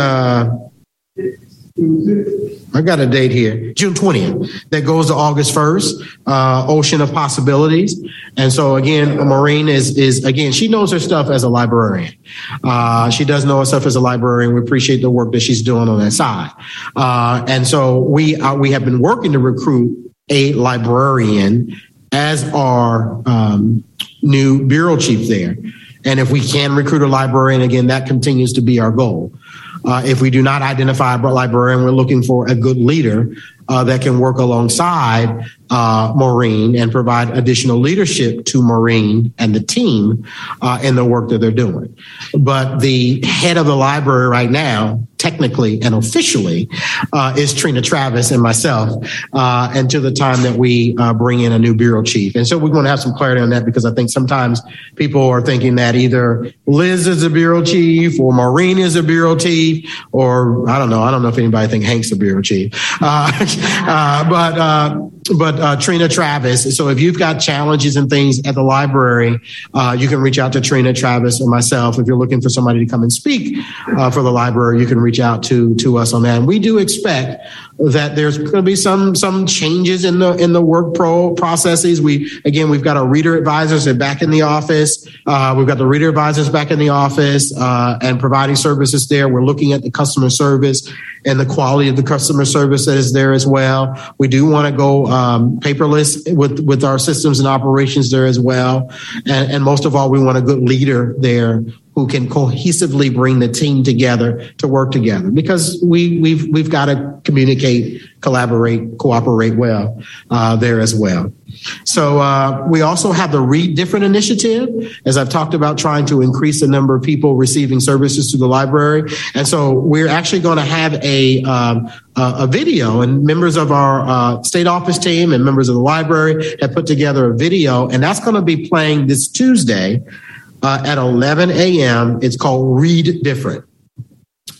I got a date here, June 20th, that goes to August 1st, uh, Ocean of Possibilities. And so again, Maureen is, is again, she knows her stuff as a librarian. Uh, she does know her stuff as a librarian. We appreciate the work that she's doing on that side. Uh, and so we, uh, we have been working to recruit a librarian as our, um, new bureau chief there. And if we can recruit a librarian, again, that continues to be our goal. Uh, if we do not identify a librarian, we're looking for a good leader uh, that can work alongside uh, Maureen and provide additional leadership to Maureen and the team uh, in the work that they're doing. But the head of the library right now, technically and officially, uh, is Trina Travis and myself uh, until the time that we uh, bring in a new bureau chief. And so we're going to have some clarity on that because I think sometimes people are thinking that either Liz is a bureau chief or Maureen is a bureau chief, or I don't know. I don't know if anybody think Hank's a bureau chief. Uh, but but uh, Trina Travis. So if you've got challenges and things at the library, uh, you can reach out to Trina Travis or myself. If you're looking for somebody to come and speak uh, for the library, you can reach out to to us on that. And we do expect that there's going to be some some changes in the in the work pro processes. We again we've got our reader advisors back in the office. Uh, we've got the reader advisors back in the office uh, and providing services there. We're looking at the customer service and the quality of the customer service that is there as well. We do want to go um, paperless with with our systems and operations there as well. And, and most of all, we want a good leader there who can cohesively bring the team together to work together because we, we've, we've got to communicate, collaborate, cooperate well uh, there as well. So uh, we also have the Read Different initiative, as I've talked about, trying to increase the number of people receiving services to the library. And so we're actually going to have a um, a video, and members of our uh, state office team and members of the library have put together a video, and that's going to be playing this Tuesday uh, at 11 a.m. It's called Read Different.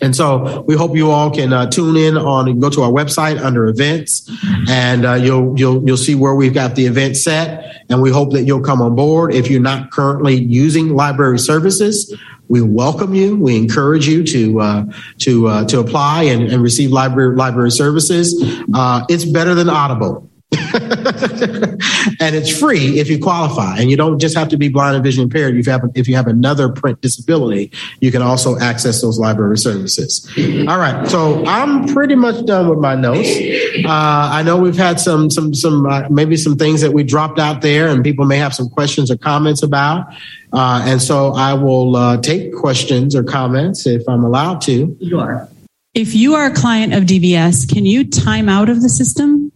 And so we hope you all can uh, tune in on go to our website under events, and uh, you'll you'll you'll see where we've got the event set. And we hope that you'll come on board. If you're not currently using library services, we welcome you. We encourage you to uh, to uh, to apply and, and, receive library library services. Uh, it's better than Audible. and it's free if you qualify. And you don't just have to be blind and vision impaired. If you have if you have another print disability you can also access those library services. All right. So i'm pretty much done with my notes. Uh, i know we've had some some some uh, maybe some things that we dropped out there and people may have some questions or comments about. Uh, and so i will uh, take questions or comments if i'm allowed to. Sure if you are a client of dbs can you time out of the system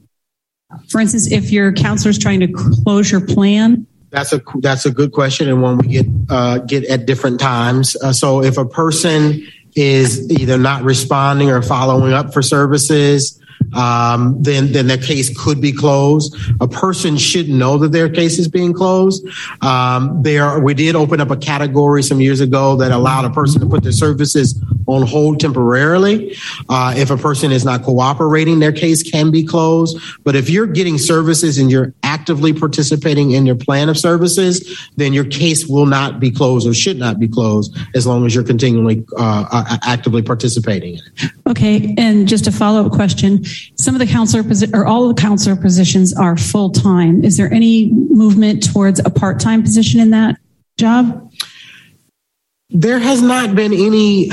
for instance, if your counselor is trying to close your plan? That's a that's a good question and one we get uh, get at different times. Uh, so if a person is either not responding or following up for services, um, then then their case could be closed. A person should know that their case is being closed. Um, there, we did open up a category some years ago that allowed a person to put their services on hold temporarily. Uh, if a person is not cooperating, their case can be closed. But if you're getting services and you're actively participating in your plan of services, then your case will not be closed or should not be closed as long as you're continually uh, actively participating in it. Okay, and just a follow up question: Some of the counselor posi- or all of the counselor positions are full time. Is there any movement towards a part time position in that job? There has not been any.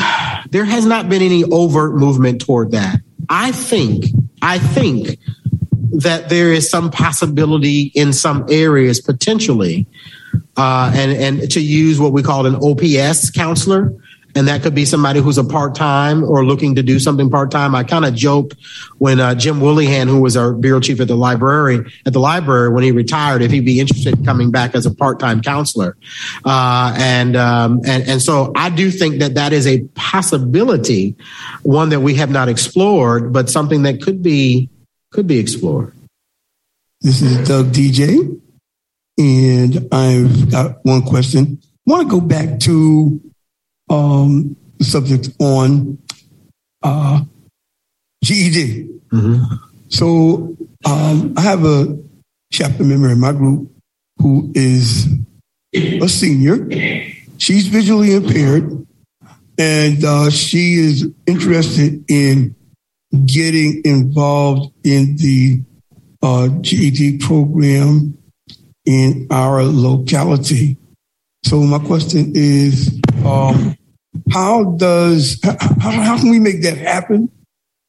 There has not been any overt movement toward that. I think. I think that there is some possibility in some areas potentially, uh, and and to use what we call an OPS counselor and that could be somebody who's a part time or looking to do something part time. I kind of joked when uh, Jim Willihan, who was our bureau chief at the library, at the library when he retired, if he'd be interested in coming back as a part time counselor, uh, and um, and and so I do think that that is a possibility, one that we have not explored, but something that could be could be explored. This is Doug DJ, and I've got one question. I want to go back to um, subject on uh, GED. Mm-hmm. So um, I have a chapter member in my group who is a senior. She's visually impaired, and uh, she is interested in getting involved in the uh, GED program in our locality. So my question is, um, how does how, how can we make that happen?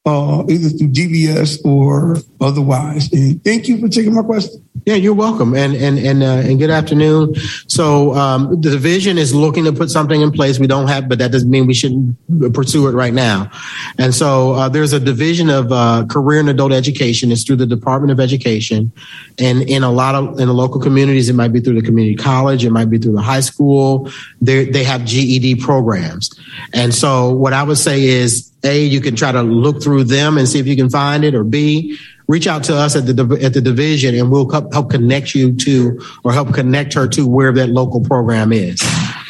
Uh, either through DBS or otherwise. And thank you for taking my question. Yeah, you're welcome, and and and uh, and good afternoon. So um, the division is looking to put something in place. We don't have, but that doesn't mean we shouldn't pursue it right now. And so uh, there's a division of uh, career and adult education. It's through the Department of Education, and in a lot of in the local communities, it might be through the community college, it might be through the high school. They they have GED programs, and so what I would say is a, you can try to look through them and see if you can find it, or B, reach out to us at the at the division and we'll help connect you to or help connect her to where that local program is.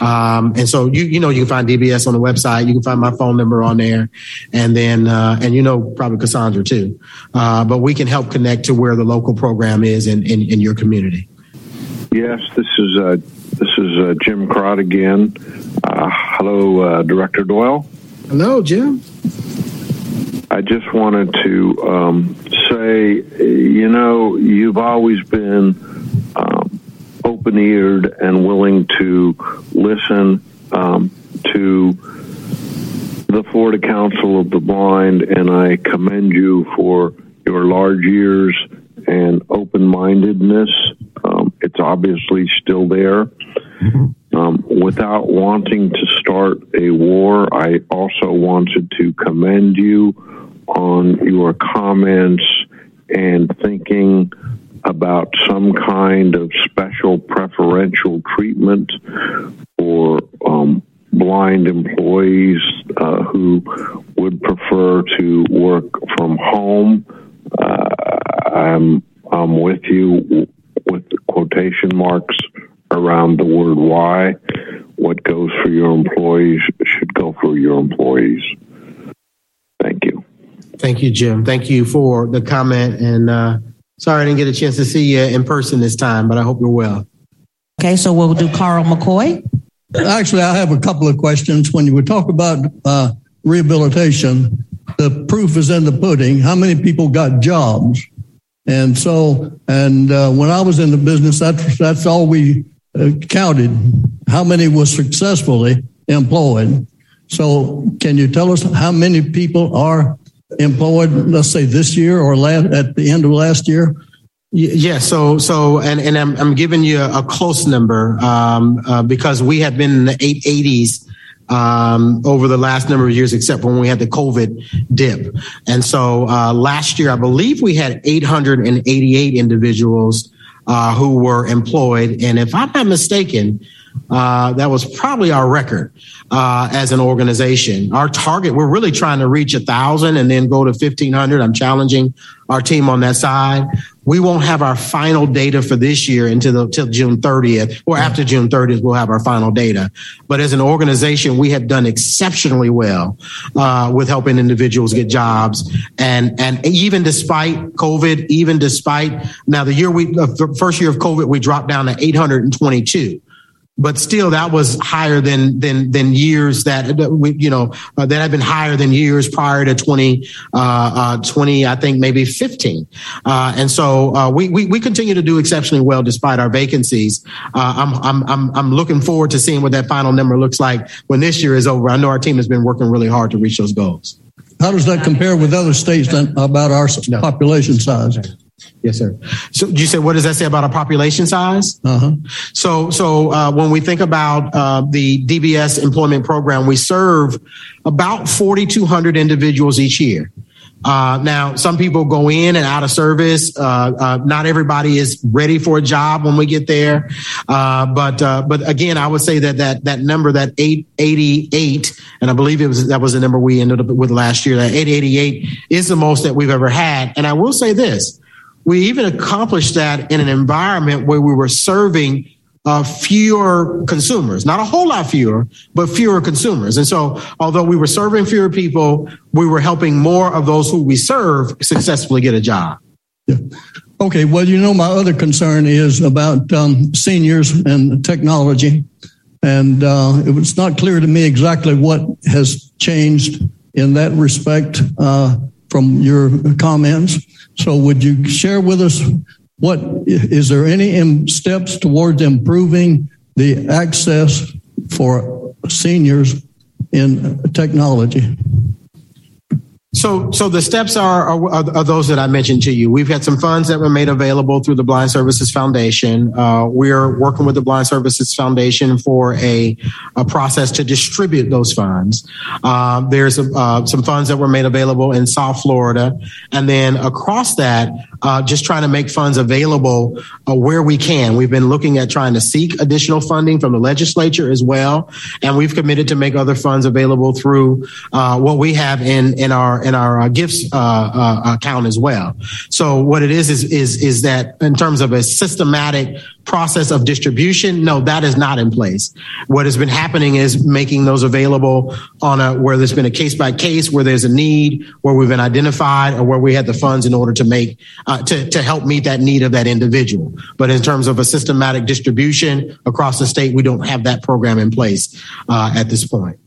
Um, and so you you know you can find DBS on the website. You can find my phone number on there, and then uh, and you know probably Cassandra too. Uh, but we can help connect to where the local program is in in, in your community. Yes, this is uh, this is uh, Jim Crott again. Uh, hello, uh, Director Doyle. Hello, Jim. I just wanted to um, say, you know, you've always been um, open eared and willing to listen um, to the Florida Council of the Blind, and I commend you for your large ears and open mindedness. Um, it's obviously still there. Mm-hmm. Um, without wanting to start a war, I also wanted to commend you on your comments and thinking about some kind of special preferential treatment for um, blind employees uh, who would prefer to work from home. Uh, I'm, I'm with you with quotation marks around the word why. What goes for your employees should go for your employees. Thank you. Thank you, Jim. Thank you for the comment. And uh, sorry I didn't get a chance to see you in person this time, but I hope you're well. Okay, so we'll do Carl McCoy. Actually, I have a couple of questions. When you would talk about uh, rehabilitation, the proof is in the pudding. How many people got jobs? And so, and uh, when I was in the business, that's that's all we counted. How many was successfully employed? So, can you tell us how many people are employed? Let's say this year or last, at the end of last year. Yeah. So, so, and, and I'm, I'm giving you a, close number, um, uh, because we have been in the 880s, um, over the last number of years, except when we had the COVID dip. And so, uh, last year, I believe we had 888 individuals, uh, who were employed. And if I'm not mistaken, uh, that was probably our record uh, as an organization. Our target, we're really trying to reach a thousand and then go to 1500. I'm challenging our team on that side. We won't have our final data for this year until the, till June 30th or after June 30th, we'll have our final data. But as an organization, we have done exceptionally well uh, with helping individuals get jobs. And, and even despite COVID, even despite now the year we, the first year of COVID, we dropped down to 822 but still that was higher than than than years that we you know uh, that have been higher than years prior to 20 uh, uh 20 I think maybe 15 uh, and so uh, we, we we continue to do exceptionally well despite our vacancies. Uh, I'm I'm I'm I'm looking forward to seeing what that final number looks like when this year is over. I know our team has been working really hard to reach those goals. How does that compare with other states about our population size Yes, sir. So you said, what does that say about our population size? Uh-huh. So, so uh, when we think about uh, the DBS employment program, we serve about 4,200 individuals each year. Uh, now, some people go in and out of service. Uh, uh, not everybody is ready for a job when we get there. Uh, but uh, but again, I would say that that that number, that eight eighty eight, and I believe it was that was the number we ended up with last year. That eight eighty eight is the most that we've ever had. And I will say this: we even accomplished that in an environment where we were serving uh, fewer consumers, not a whole lot fewer, but fewer consumers. And so, although we were serving fewer people, we were helping more of those who we serve successfully get a job. Yeah. Okay. Well, you know, my other concern is about um, seniors and technology. And uh, it was not clear to me exactly what has changed in that respect uh, from your comments. So would you share with us what is there any steps towards improving the access for seniors in technology? So, so the steps are, are, are those that I mentioned to you. We've had some funds that were made available through the Blind Services Foundation. Uh, we're working with the Blind Services Foundation for a, a process to distribute those funds. Uh, there's a, uh, some funds that were made available in South Florida, and then across that, uh, just trying to make funds available uh, where we can. We've been looking at trying to seek additional funding from the legislature as well, and we've committed to make other funds available through uh, what we have in in our in our uh, gifts uh, uh, account as well. So what it is is is is that in terms of a systematic process of distribution, no, that is not in place. What has been happening is making those available on a where there's been a case by case, where there's a need, where we've been identified, or where we had the funds in order to make uh, to to help meet that need of that individual. But in terms of a systematic distribution across the state, we don't have that program in place uh, at this point.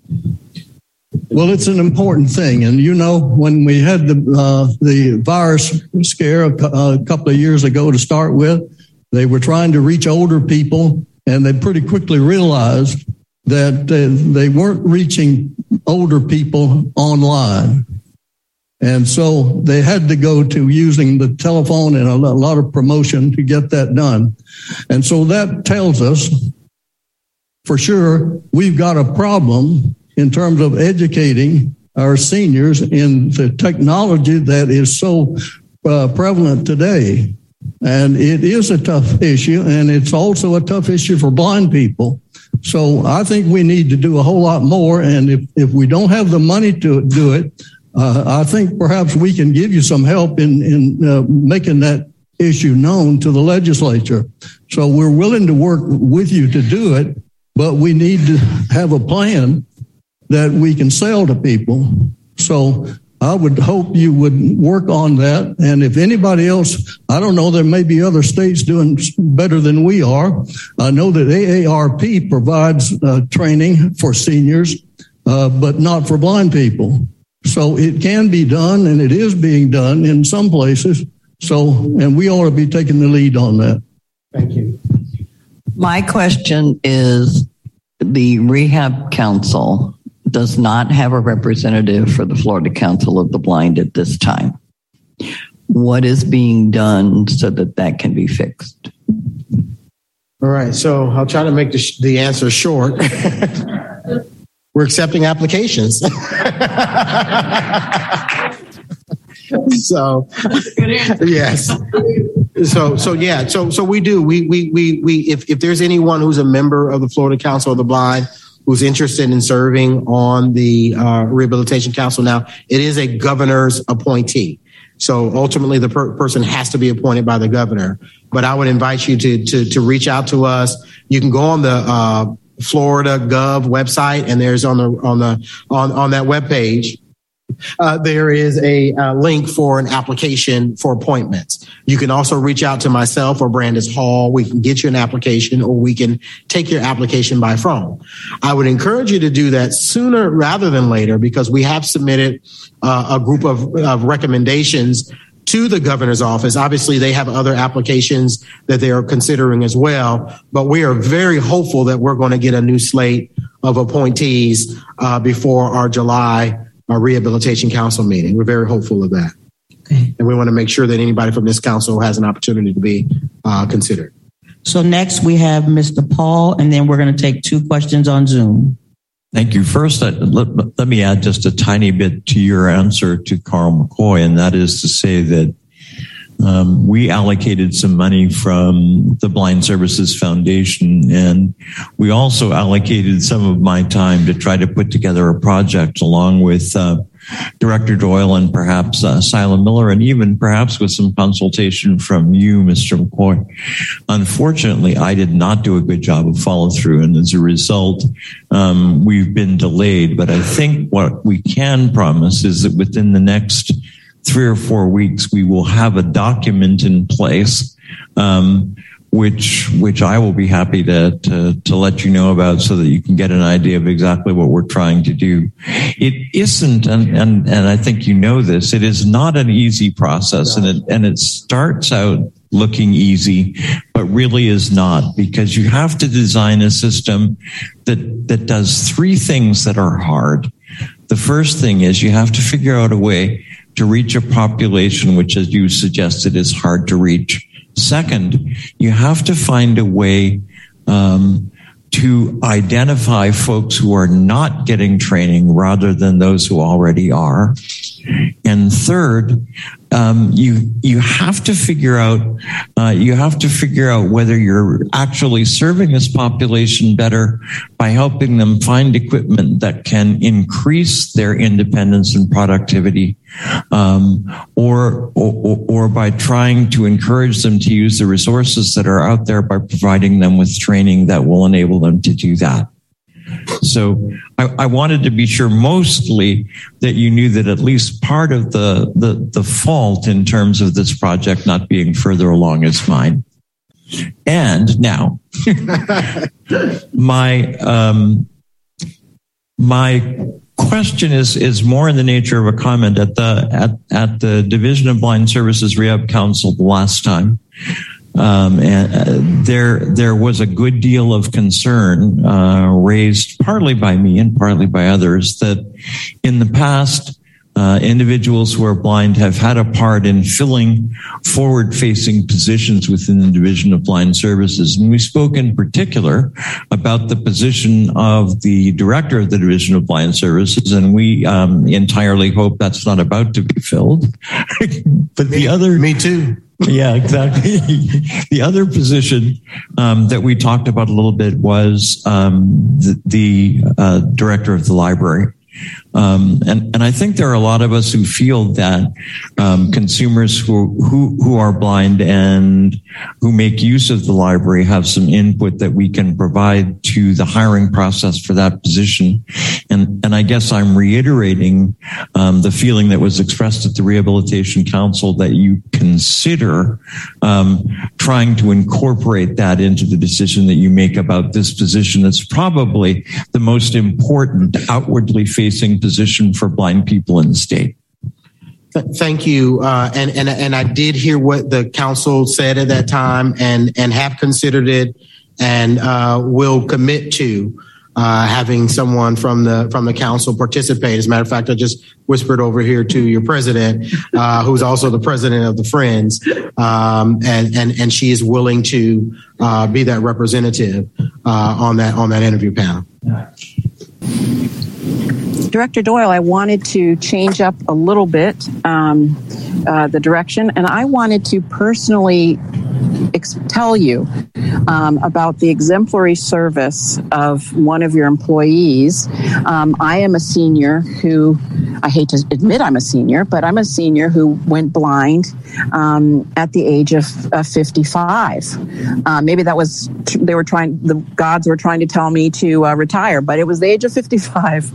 Well, it's an important thing, and you know, when we had the uh, the virus scare a, a couple of years ago to start with, they were trying to reach older people, and they pretty quickly realized that they weren't reaching older people online. And so they had to go to using the telephone and a lot of promotion to get that done. And so that tells us for sure we've got a problem in terms of educating our seniors in the technology that is so uh, prevalent today. And it is a tough issue, and it's also a tough issue for blind people. So I think we need to do a whole lot more. And if, if we don't have the money to do it, uh, I think perhaps we can give you some help in, in uh, making that issue known to the legislature. So we're willing to work with you to do it, but we need to have a plan that we can sell to people. So I would hope you would work on that. And if anybody else, I don't know, there may be other states doing better than we are. I know that AARP provides uh, training for seniors, uh, but not for blind people. So it can be done and it is being done in some places. So, and we ought to be taking the lead on that. Thank you. My question is the Rehab Council does not have a representative for the Florida Council of the Blind at this time. What is being done so that that can be fixed? All right, so I'll try to make the, sh- the answer short. We're accepting applications. so yes so so yeah so so we do we we we we if if there's anyone who's a member of the Florida Council of the Blind who's interested in serving on the uh, Rehabilitation Council. Now, it is a governor's appointee. So ultimately, the per- person has to be appointed by the governor. But I would invite you to, to, to reach out to us. You can go on the uh, Florida Gov website, and there's on the on the on on that webpage uh, there is a uh, link for an application for appointments. You can also reach out to myself or Brandis Hall. We can get you an application or we can take your application by phone. I would encourage you to do that sooner rather than later because we have submitted uh, a group of, of recommendations to the governor's office. Obviously, they have other applications that they are considering as well, but we are very hopeful that we're going to get a new slate of appointees uh, before our July our rehabilitation council meeting. We're very hopeful of that. Okay. And we want to make sure that anybody from this council has an opportunity to be uh, considered. So next we have Mr. Paul, and then we're going to take two questions on Zoom. Thank you. First, let, let, me add just a tiny bit to your answer to Carl McCoy, and that is to say that um, we allocated some money from the Blind Services Foundation, and we also allocated some of my time to try to put together a project along with uh, Director Doyle and perhaps uh, Miller, and even perhaps with some consultation from you, Mr. McCoy. Unfortunately, I did not do a good job of follow through, and as a result, um, we've been delayed. But I think what we can promise is that within the next three or four weeks, we will have a document in place, um, which which I will be happy to, to to let you know about, so that you can get an idea of exactly what we're trying to do. It isn't, and and and I think you know this. It is not an easy process, and it and it starts out looking easy, but really is not because you have to design a system that that does three things that are hard. The first thing is you have to figure out a way to reach a population which, as you suggested, is hard to reach. Second, you have to find a way um, to identify folks who are not getting training rather than those who already are. And third, um, you you have to figure out uh, you have to figure out whether you're actually serving this population better by helping them find equipment that can increase their independence and productivity, um, or, or or by trying to encourage them to use the resources that are out there by providing them with training that will enable them to do that. So I, I, wanted to be sure mostly that you knew that at least part of the, the, the fault in terms of this project not being further along is mine. And now my, um, my question is, is more in the nature of a comment at the, at, at the Division of Blind Services Rehab Council the last time. Um, and uh, there there was a good deal of concern uh, raised partly by me and partly by others that in the past uh, individuals who are blind have had a part in filling forward facing positions within the Division of Blind Services. And we spoke in particular about the position of the director of the Division of Blind Services, and we um, entirely hope that's not about to be filled. but me, the other. Me too. Yeah, exactly. the other position um, that we talked about a little bit was um, the, the uh, director of the library. Um, and, and I think there are a lot of us who feel that um, consumers who, who, who are blind and who make use of the library have some input that we can provide to the hiring process for that position. And, and I guess I'm reiterating um, the feeling that was expressed at the Rehabilitation Council that you consider um, trying to incorporate that into the decision that you make about this position. It's probably the most important outwardly facing position for blind people in the state. Thank you, uh, and and and I did hear what the council said at that time, and and have considered it, and uh, will commit to uh, having someone from the from the council participate. As a matter of fact, I just whispered over here to your president, uh, who's also the president of the Friends, um, and and and she is willing to uh, be that representative uh, on that on that interview panel. Director Doyle, I wanted to change up a little bit um, uh, the direction, and I wanted to personally ex- tell you um, about the exemplary service of one of your employees. Um, I am a senior who, I hate to admit I'm a senior, but I'm a senior who went blind um, at the age of, of 55. Uh, maybe that was, they were trying, the gods were trying to tell me to uh, retire, but it was the age of 55.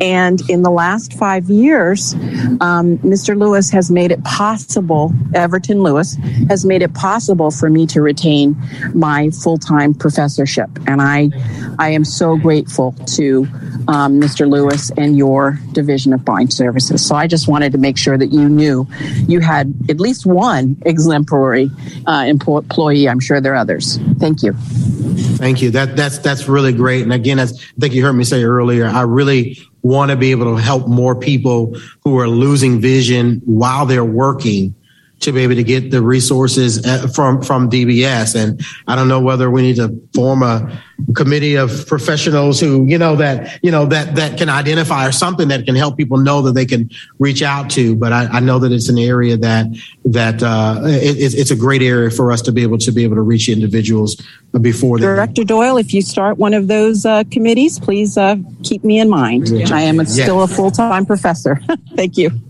And in the last five years, Mr. Um, Lewis has made it possible, Everton Lewis has made it possible for me to retain my full-time professorship. And I, I am so grateful to um, Mr. Lewis and your Division of Blind Services. So I just wanted to make sure that you knew you had at least one exemplary uh, employee. I'm sure there are others. Thank you. Thank you. That that's that's really great. And again, as I think you heard me say earlier, I really want to be able to help more people who are losing vision while they're working to be able to get the resources uh, from from DBS. And I don't know whether we need to form a committee of professionals who you know that you know that that can identify or something that can help people know that they can reach out to. But I, I know that it's an area that that uh, it, it's a great area for us to be able to be able to reach individuals before. Director Doyle, if you start one of those uh, committees, please uh, keep me in mind. Yeah. I am a, still a full time professor. Thank you.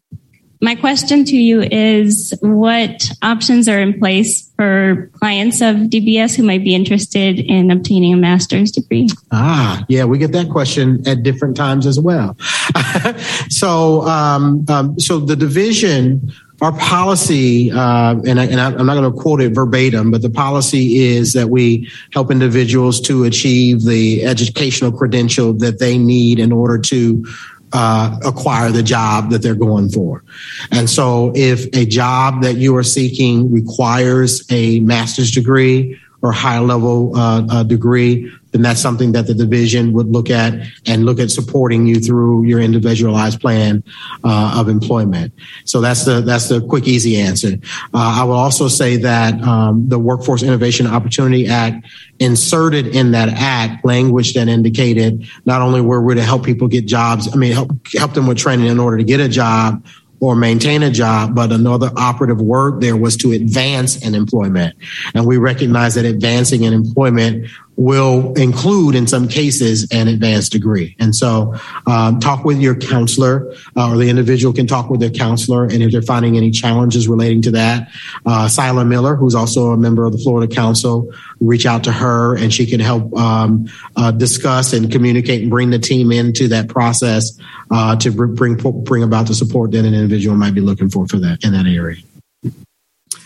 My question to you is what options are in place for clients of DBS who might be interested in obtaining a master's degree? Ah, yeah, we get that question at different times as well. so, um, um, so the division our policy, uh, and, I, am not going to quote it verbatim, but the policy is that we help individuals to achieve the educational credential that they need in order to uh, acquire the job that they're going for. And so if a job that you are seeking requires a master's degree or high level uh, uh, degree, then that's something that the division would look at and look at supporting you through your individualized plan uh, of employment. So that's the that's the quick, easy answer. Uh, I will also say that um, the Workforce Innovation Opportunity Act inserted in that act language that indicated not only were we to help people get jobs, I mean help help them with training in order to get a job, or maintain a job, but another operative word there was to advance in employment. And we recognize that advancing in employment will include, in some cases, an advanced degree. And so, um, talk with your counselor, uh, or the individual can talk with their counselor. And if they're finding any challenges relating to that, uh, Sila Miller, who's also a member of the Florida Council, reach out to her and she can help um, uh, discuss and communicate and bring the team into that process uh, to bring bring about the support that an individual might be looking for for that in that area.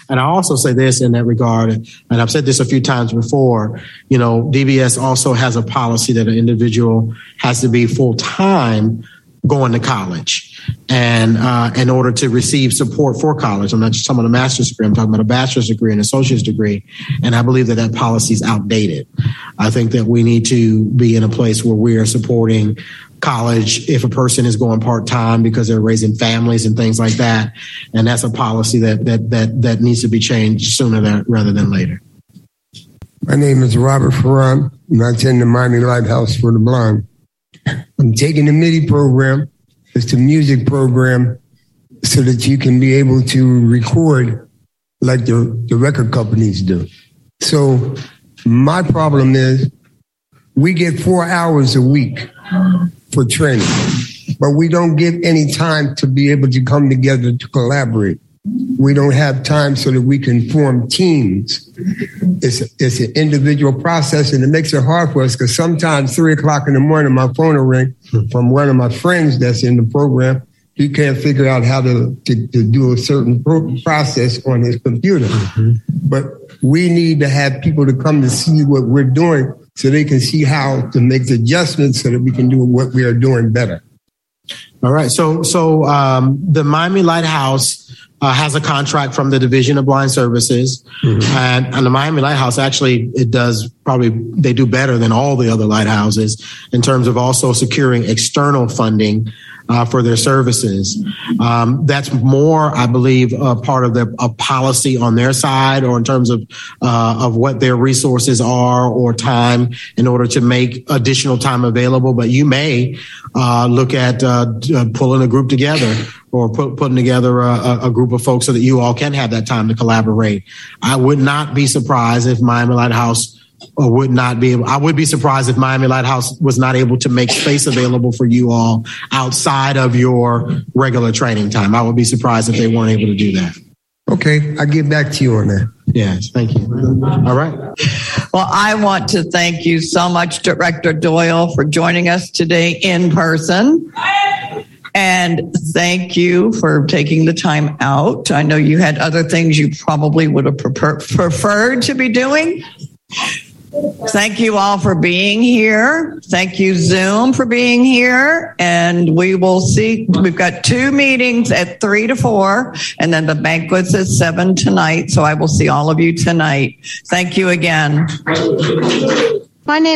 And I also say this in that regard, and I've said this a few times before, you know, DBS also has a policy that an individual has to be full time going to college. And uh, in order to receive support for college, I'm not just talking about a master's degree, I'm talking about a bachelor's degree and associate's degree. And I believe that that policy is outdated. I think that we need to be in a place where we are supporting college if a person is going part time because they're raising families and things like that. And that's a policy that that that that needs to be changed sooner than, rather than later. My name is Robert Ferran, and I attend the Miami Lighthouse for the Blind. I'm taking the MIDI program. It's the music program so that you can be able to record like the, the record companies do. So my problem is we get four hours a week for training, but we don't get any time to be able to come together to collaborate. We don't have time so that we can form teams. It's, it's an individual process and it makes it hard for us because sometimes three o'clock in the morning, my phone will ring from one of my friends that's in the program. He can't figure out how to, to, to do a certain pro- process on his computer. Mm-hmm. But we need to have people to come to see what we're doing so they can see how to make the adjustments so that we can do what we are doing better. All right. So, so um, the Miami Lighthouse uh, has a contract from the Division of Blind Services, and, and the Miami Lighthouse actually it does probably they do better than all the other lighthouses in terms of also securing external funding. Uh, for their services, um, that's more, I believe, part of their a policy on their side, or in terms of uh, of what their resources are or time in order to make additional time available. But you may uh, look at uh, uh, pulling a group together or put, putting together a, a group of folks so that you all can have that time to collaborate. I would not be surprised if Miami Lighthouse uh, would not be able, I would be surprised if Miami Lighthouse was not able to make space available for you all outside of your regular training time. I would be surprised if they weren't able to do that. Okay, I'll get back to you on that. Yes, thank you. All right. Well, I want to thank you so much, Director Doyle, for joining us today in person. And thank you for taking the time out. I know you had other things you probably would have prefer- preferred to be doing. Thank you all for being here. Thank you, Zoom, for being here. And we will see. We've got two meetings at three to four, and then the banquet's at seven tonight. So I will see all of you tonight. Thank you again. My name